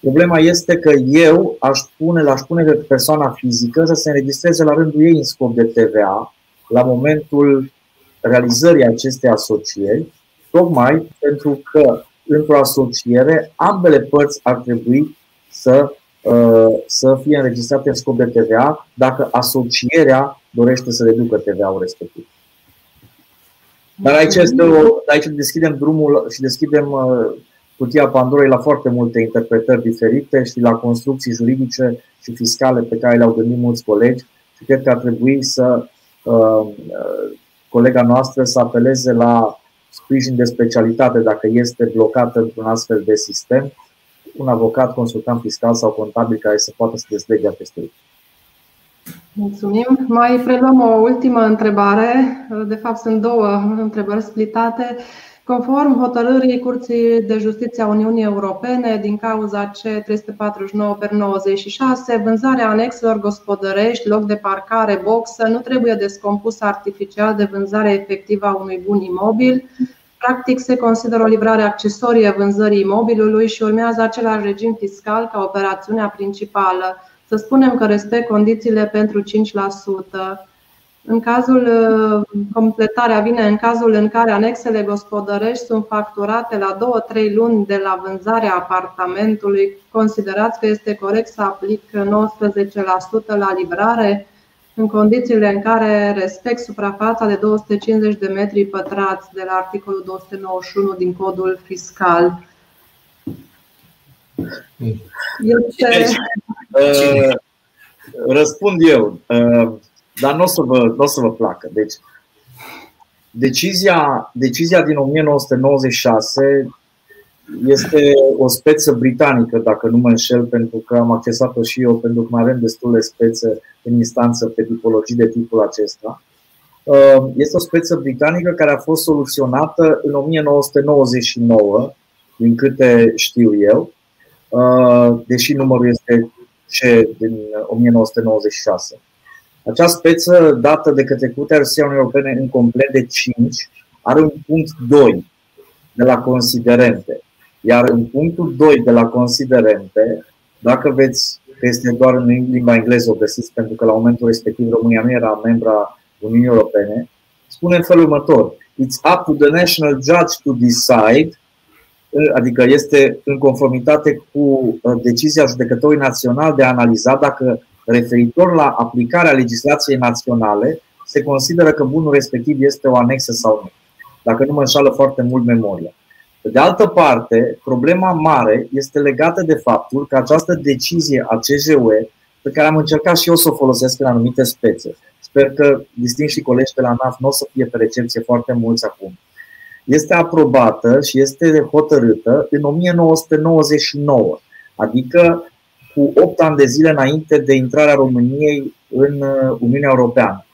Speaker 2: Problema este că eu aș pune, l-aș pune pe persoana fizică să se înregistreze la rândul ei în scop de TVA la momentul realizării acestei asocieri, tocmai pentru că într-o asociere ambele părți ar trebui să, uh, să fie înregistrate în scop de TVA dacă asocierea dorește să reducă TVA-ul respectiv. Dar aici, este o, aici deschidem drumul și deschidem uh, cutia Pandorei la foarte multe interpretări diferite și la construcții juridice și fiscale pe care le-au gândit mulți colegi și cred că ar trebui să uh, colega noastră să apeleze la sprijin de specialitate dacă este blocată într-un astfel de sistem, un avocat, consultant fiscal sau contabil care să poată să deslege aceste lucruri.
Speaker 1: Mulțumim. Mai preluăm o ultimă întrebare. De fapt, sunt două întrebări splitate. Conform hotărârii Curții de Justiție a Uniunii Europene din cauza C349 per 96, vânzarea anexelor gospodărești, loc de parcare, boxă, nu trebuie descompusă artificial de vânzarea efectivă a unui bun imobil. Practic se consideră o livrare accesorie vânzării imobilului și urmează același regim fiscal ca operațiunea principală. Să spunem că respect condițiile pentru 5%. În cazul, uh, completarea vine în cazul în care anexele gospodărești sunt facturate la 2-3 luni de la vânzarea apartamentului. Considerați că este corect să aplic 19% la livrare în condițiile în care respect suprafața de 250 de metri pătrați de la articolul 291 din codul fiscal.
Speaker 2: Este... Deci, uh, răspund eu. Uh, dar nu o să vă, n-o să vă placă. Deci, decizia, decizia din 1996 este o speță britanică, dacă nu mă înșel, pentru că am accesat-o și eu, pentru că mai avem destule spețe în instanță pe tipologii de tipul acesta. Uh, este o speță britanică care a fost soluționată în 1999, din câte știu eu, uh, deși numărul este ce din 1996. Acea speță dată de către Curtea Rusiei Europene în complet de 5 are un punct 2 de la considerente. Iar în punctul 2 de la considerente, dacă veți că este doar în limba engleză o găsiți, pentru că la momentul respectiv România nu era membra Uniunii Europene, spune în felul următor. It's up to the national judge to decide, adică este în conformitate cu uh, decizia judecătorului național de a analiza dacă referitor la aplicarea legislației naționale, se consideră că bunul respectiv este o anexă sau nu, dacă nu mă înșală foarte mult memoria. Pe de altă parte, problema mare este legată de faptul că această decizie a CJUE, pe care am încercat și eu să o folosesc în anumite spețe, sper că distinși colegi de la NAF nu o să fie pe recepție foarte mulți acum, este aprobată și este hotărâtă în 1999, adică cu 8 ani de zile înainte de intrarea României în uh, Uniunea Europeană.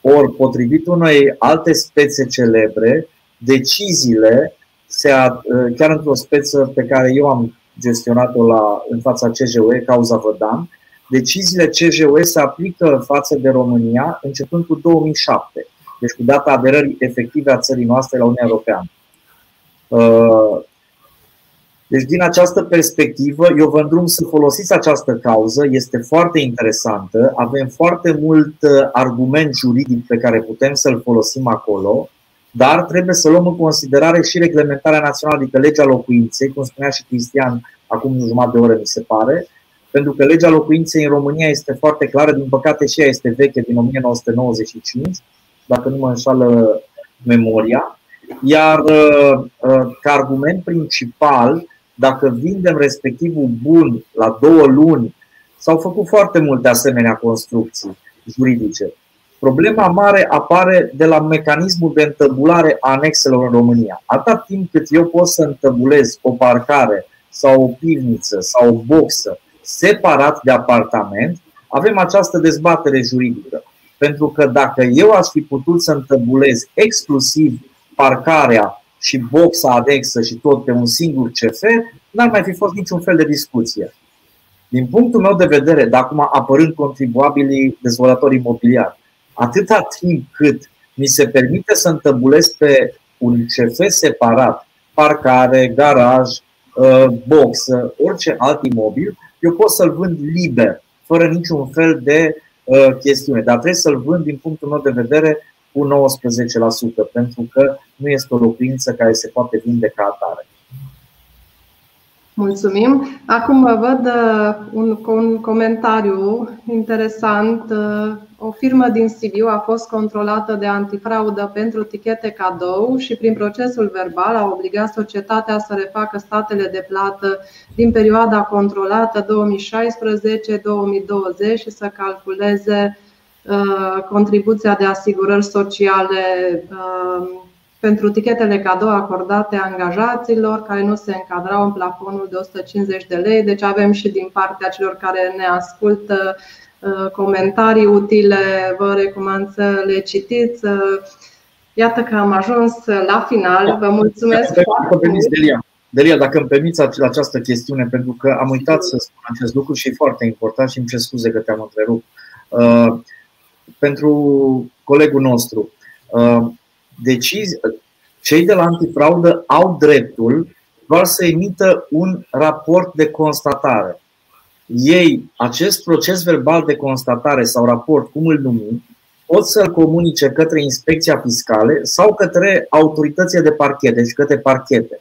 Speaker 2: Ori, potrivit unei alte spețe celebre, deciziile, se, uh, chiar într-o speță pe care eu am gestionat-o la, în fața CJUE, cauza Vădan, deciziile CJUE se aplică față de România începând cu 2007, deci cu data aderării efective a țării noastre la Uniunea Europeană. Uh, deci, din această perspectivă, eu vă îndrum să folosiți această cauză, este foarte interesantă, avem foarte mult uh, argument juridic pe care putem să-l folosim acolo, dar trebuie să luăm în considerare și reglementarea națională, adică legea locuinței, cum spunea și Cristian acum un jumătate de oră, mi se pare, pentru că legea locuinței în România este foarte clară, din păcate și ea este veche din 1995, dacă nu mă înșală memoria, Iar ca argument principal, dacă vindem respectivul bun la două luni, s-au făcut foarte multe asemenea construcții juridice. Problema mare apare de la mecanismul de întăbulare a anexelor în România. Atât timp cât eu pot să întăbulez o parcare sau o pivniță sau o boxă separat de apartament, avem această dezbatere juridică. Pentru că dacă eu aș fi putut să întăbulez exclusiv parcarea și boxa anexă și tot pe un singur CF, n-ar mai fi fost niciun fel de discuție. Din punctul meu de vedere, de acum apărând contribuabilii dezvoltatori imobiliari, atâta timp cât mi se permite să întăbulez pe un CF separat, parcare, garaj, uh, box, orice alt imobil, eu pot să-l vând liber, fără niciun fel de uh, chestiune. Dar trebuie să-l vând, din punctul meu de vedere, cu 19%, pentru că nu este o locuință care se poate vinde ca atare.
Speaker 1: Mulțumim. Acum văd uh, un, un comentariu interesant. Uh, o firmă din Sibiu a fost controlată de antifraudă pentru tichete cadou și prin procesul verbal a obligat societatea să refacă statele de plată din perioada controlată 2016-2020 și să calculeze uh, contribuția de asigurări sociale pentru tichetele cadou acordate angajaților care nu se încadrau în plafonul de 150 de lei. Deci avem și din partea celor care ne ascultă uh, comentarii utile, vă recomand să le citiți. Uh, iată că am ajuns la final. Vă mulțumesc foarte mult.
Speaker 2: Delia. Delia, dacă îmi permiți această chestiune, pentru că am uitat să spun acest lucru și e foarte important și îmi cer scuze că te-am întrerupt. Uh, pentru colegul nostru, decizi, cei de la antifraudă au dreptul doar să emită un raport de constatare. Ei, acest proces verbal de constatare sau raport, cum îl numim, pot să-l comunice către inspecția fiscale sau către autoritățile de parchet, deci către parchete.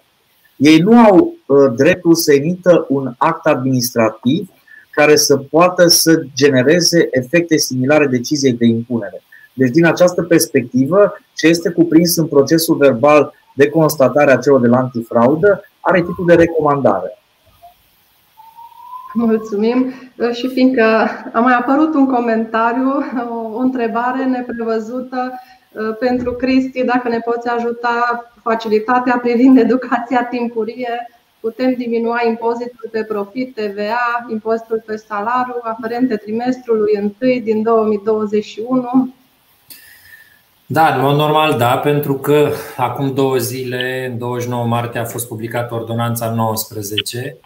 Speaker 2: Ei nu au uh, dreptul să emită un act administrativ care să poată să genereze efecte similare deciziei de impunere. Deci, din această perspectivă, ce este cuprins în procesul verbal de constatare a celor de la antifraudă are titlul de recomandare.
Speaker 1: Mulțumim. Și fiindcă a mai apărut un comentariu, o întrebare neprevăzută pentru Cristi, dacă ne poți ajuta facilitatea privind educația timpurie, putem diminua impozitul pe profit, TVA, impozitul pe salariu aferente trimestrului 1 din 2021
Speaker 3: da, în mod normal da, pentru că acum două zile, în 29 martie, a fost publicată ordonanța 19,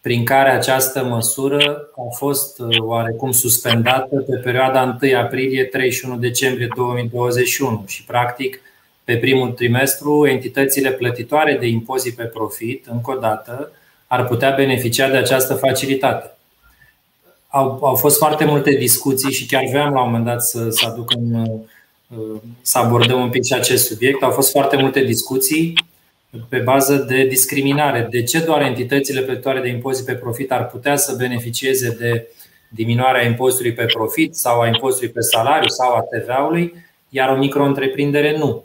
Speaker 3: prin care această măsură a fost uh, oarecum suspendată pe perioada 1 aprilie-31 decembrie 2021 și, practic, pe primul trimestru, entitățile plătitoare de impozit pe profit, încă o dată, ar putea beneficia de această facilitate. Au, au fost foarte multe discuții și chiar vreau la un moment dat să, să aduc în uh, să abordăm un pic și acest subiect. Au fost foarte multe discuții pe bază de discriminare. De ce doar entitățile plătitoare de impozit pe profit ar putea să beneficieze de diminuarea impozitului pe profit sau a impozitului pe salariu sau a TVA-ului, iar o micro-întreprindere nu.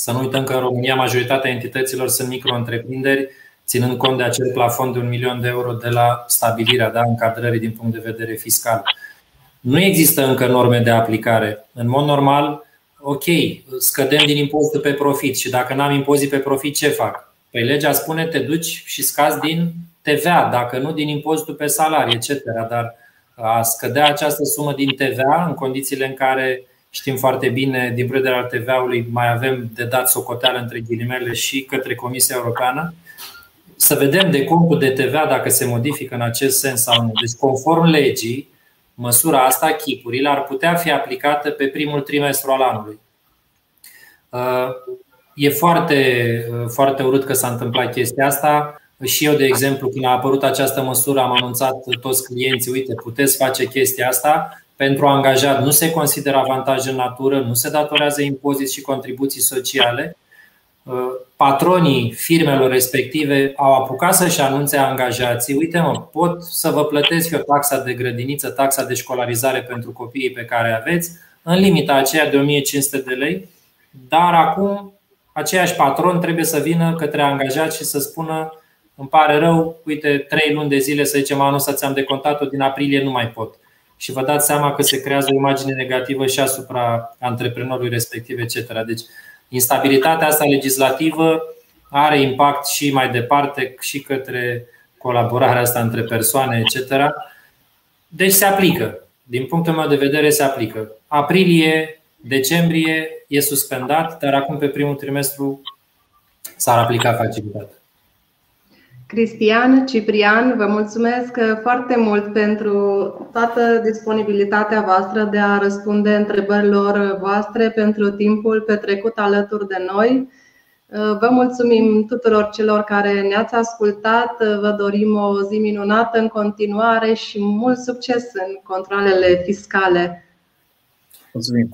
Speaker 3: Să nu uităm că în România majoritatea entităților sunt micro-întreprinderi, ținând cont de acel plafon de un milion de euro de la stabilirea da, încadrării din punct de vedere fiscal. Nu există încă norme de aplicare. În mod normal, ok, scădem din impozitul pe profit și dacă n-am impozit pe profit, ce fac? Păi legea spune te duci și scazi din TVA, dacă nu din impozitul pe salarii, etc. Dar a scădea această sumă din TVA în condițiile în care știm foarte bine, din punct al TVA-ului, mai avem de dat socoteală între ghilimele și către Comisia Europeană, să vedem de contul de TVA dacă se modifică în acest sens sau nu. Deci, conform legii, măsura asta, chipurile, ar putea fi aplicată pe primul trimestru al anului. Uh, e foarte, uh, foarte urât că s-a întâmplat chestia asta. Și eu, de exemplu, când a apărut această măsură, am anunțat toți clienții, uite, puteți face chestia asta. Pentru angajat nu se consideră avantaj în natură, nu se datorează impozit și contribuții sociale Uh, patronii firmelor respective au apucat să-și anunțe angajații, uite mă, pot să vă plătesc eu taxa de grădiniță, taxa de școlarizare pentru copiii pe care aveți, în limita aceea de 1500 de lei, dar acum aceiași patron trebuie să vină către angajat și să spună îmi pare rău, uite, trei luni de zile, să zicem, anul ăsta ți-am decontat-o, din aprilie nu mai pot. Și vă dați seama că se creează o imagine negativă și asupra antreprenorului respectiv, etc. Deci, instabilitatea asta legislativă are impact și mai departe și către colaborarea asta între persoane, etc. Deci se aplică. Din punctul meu de vedere, se aplică. Aprilie, decembrie e suspendat, dar acum pe primul trimestru s-ar aplica facilitatea.
Speaker 1: Cristian, Ciprian, vă mulțumesc foarte mult pentru toată disponibilitatea voastră de a răspunde întrebărilor voastre, pentru timpul petrecut alături de noi. Vă mulțumim tuturor celor care ne-ați ascultat. Vă dorim o zi minunată în continuare și mult succes în controlele fiscale.
Speaker 3: Mulțumim.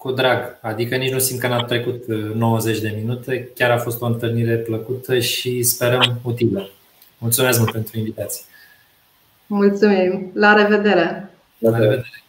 Speaker 3: Cu, cu drag. Adică nici nu simt că n-a trecut 90 uh, de minute. Chiar a fost o întâlnire plăcută și sperăm utilă. Mulțumesc mult pentru invitație.
Speaker 1: Mulțumim. La revedere.
Speaker 3: La revedere.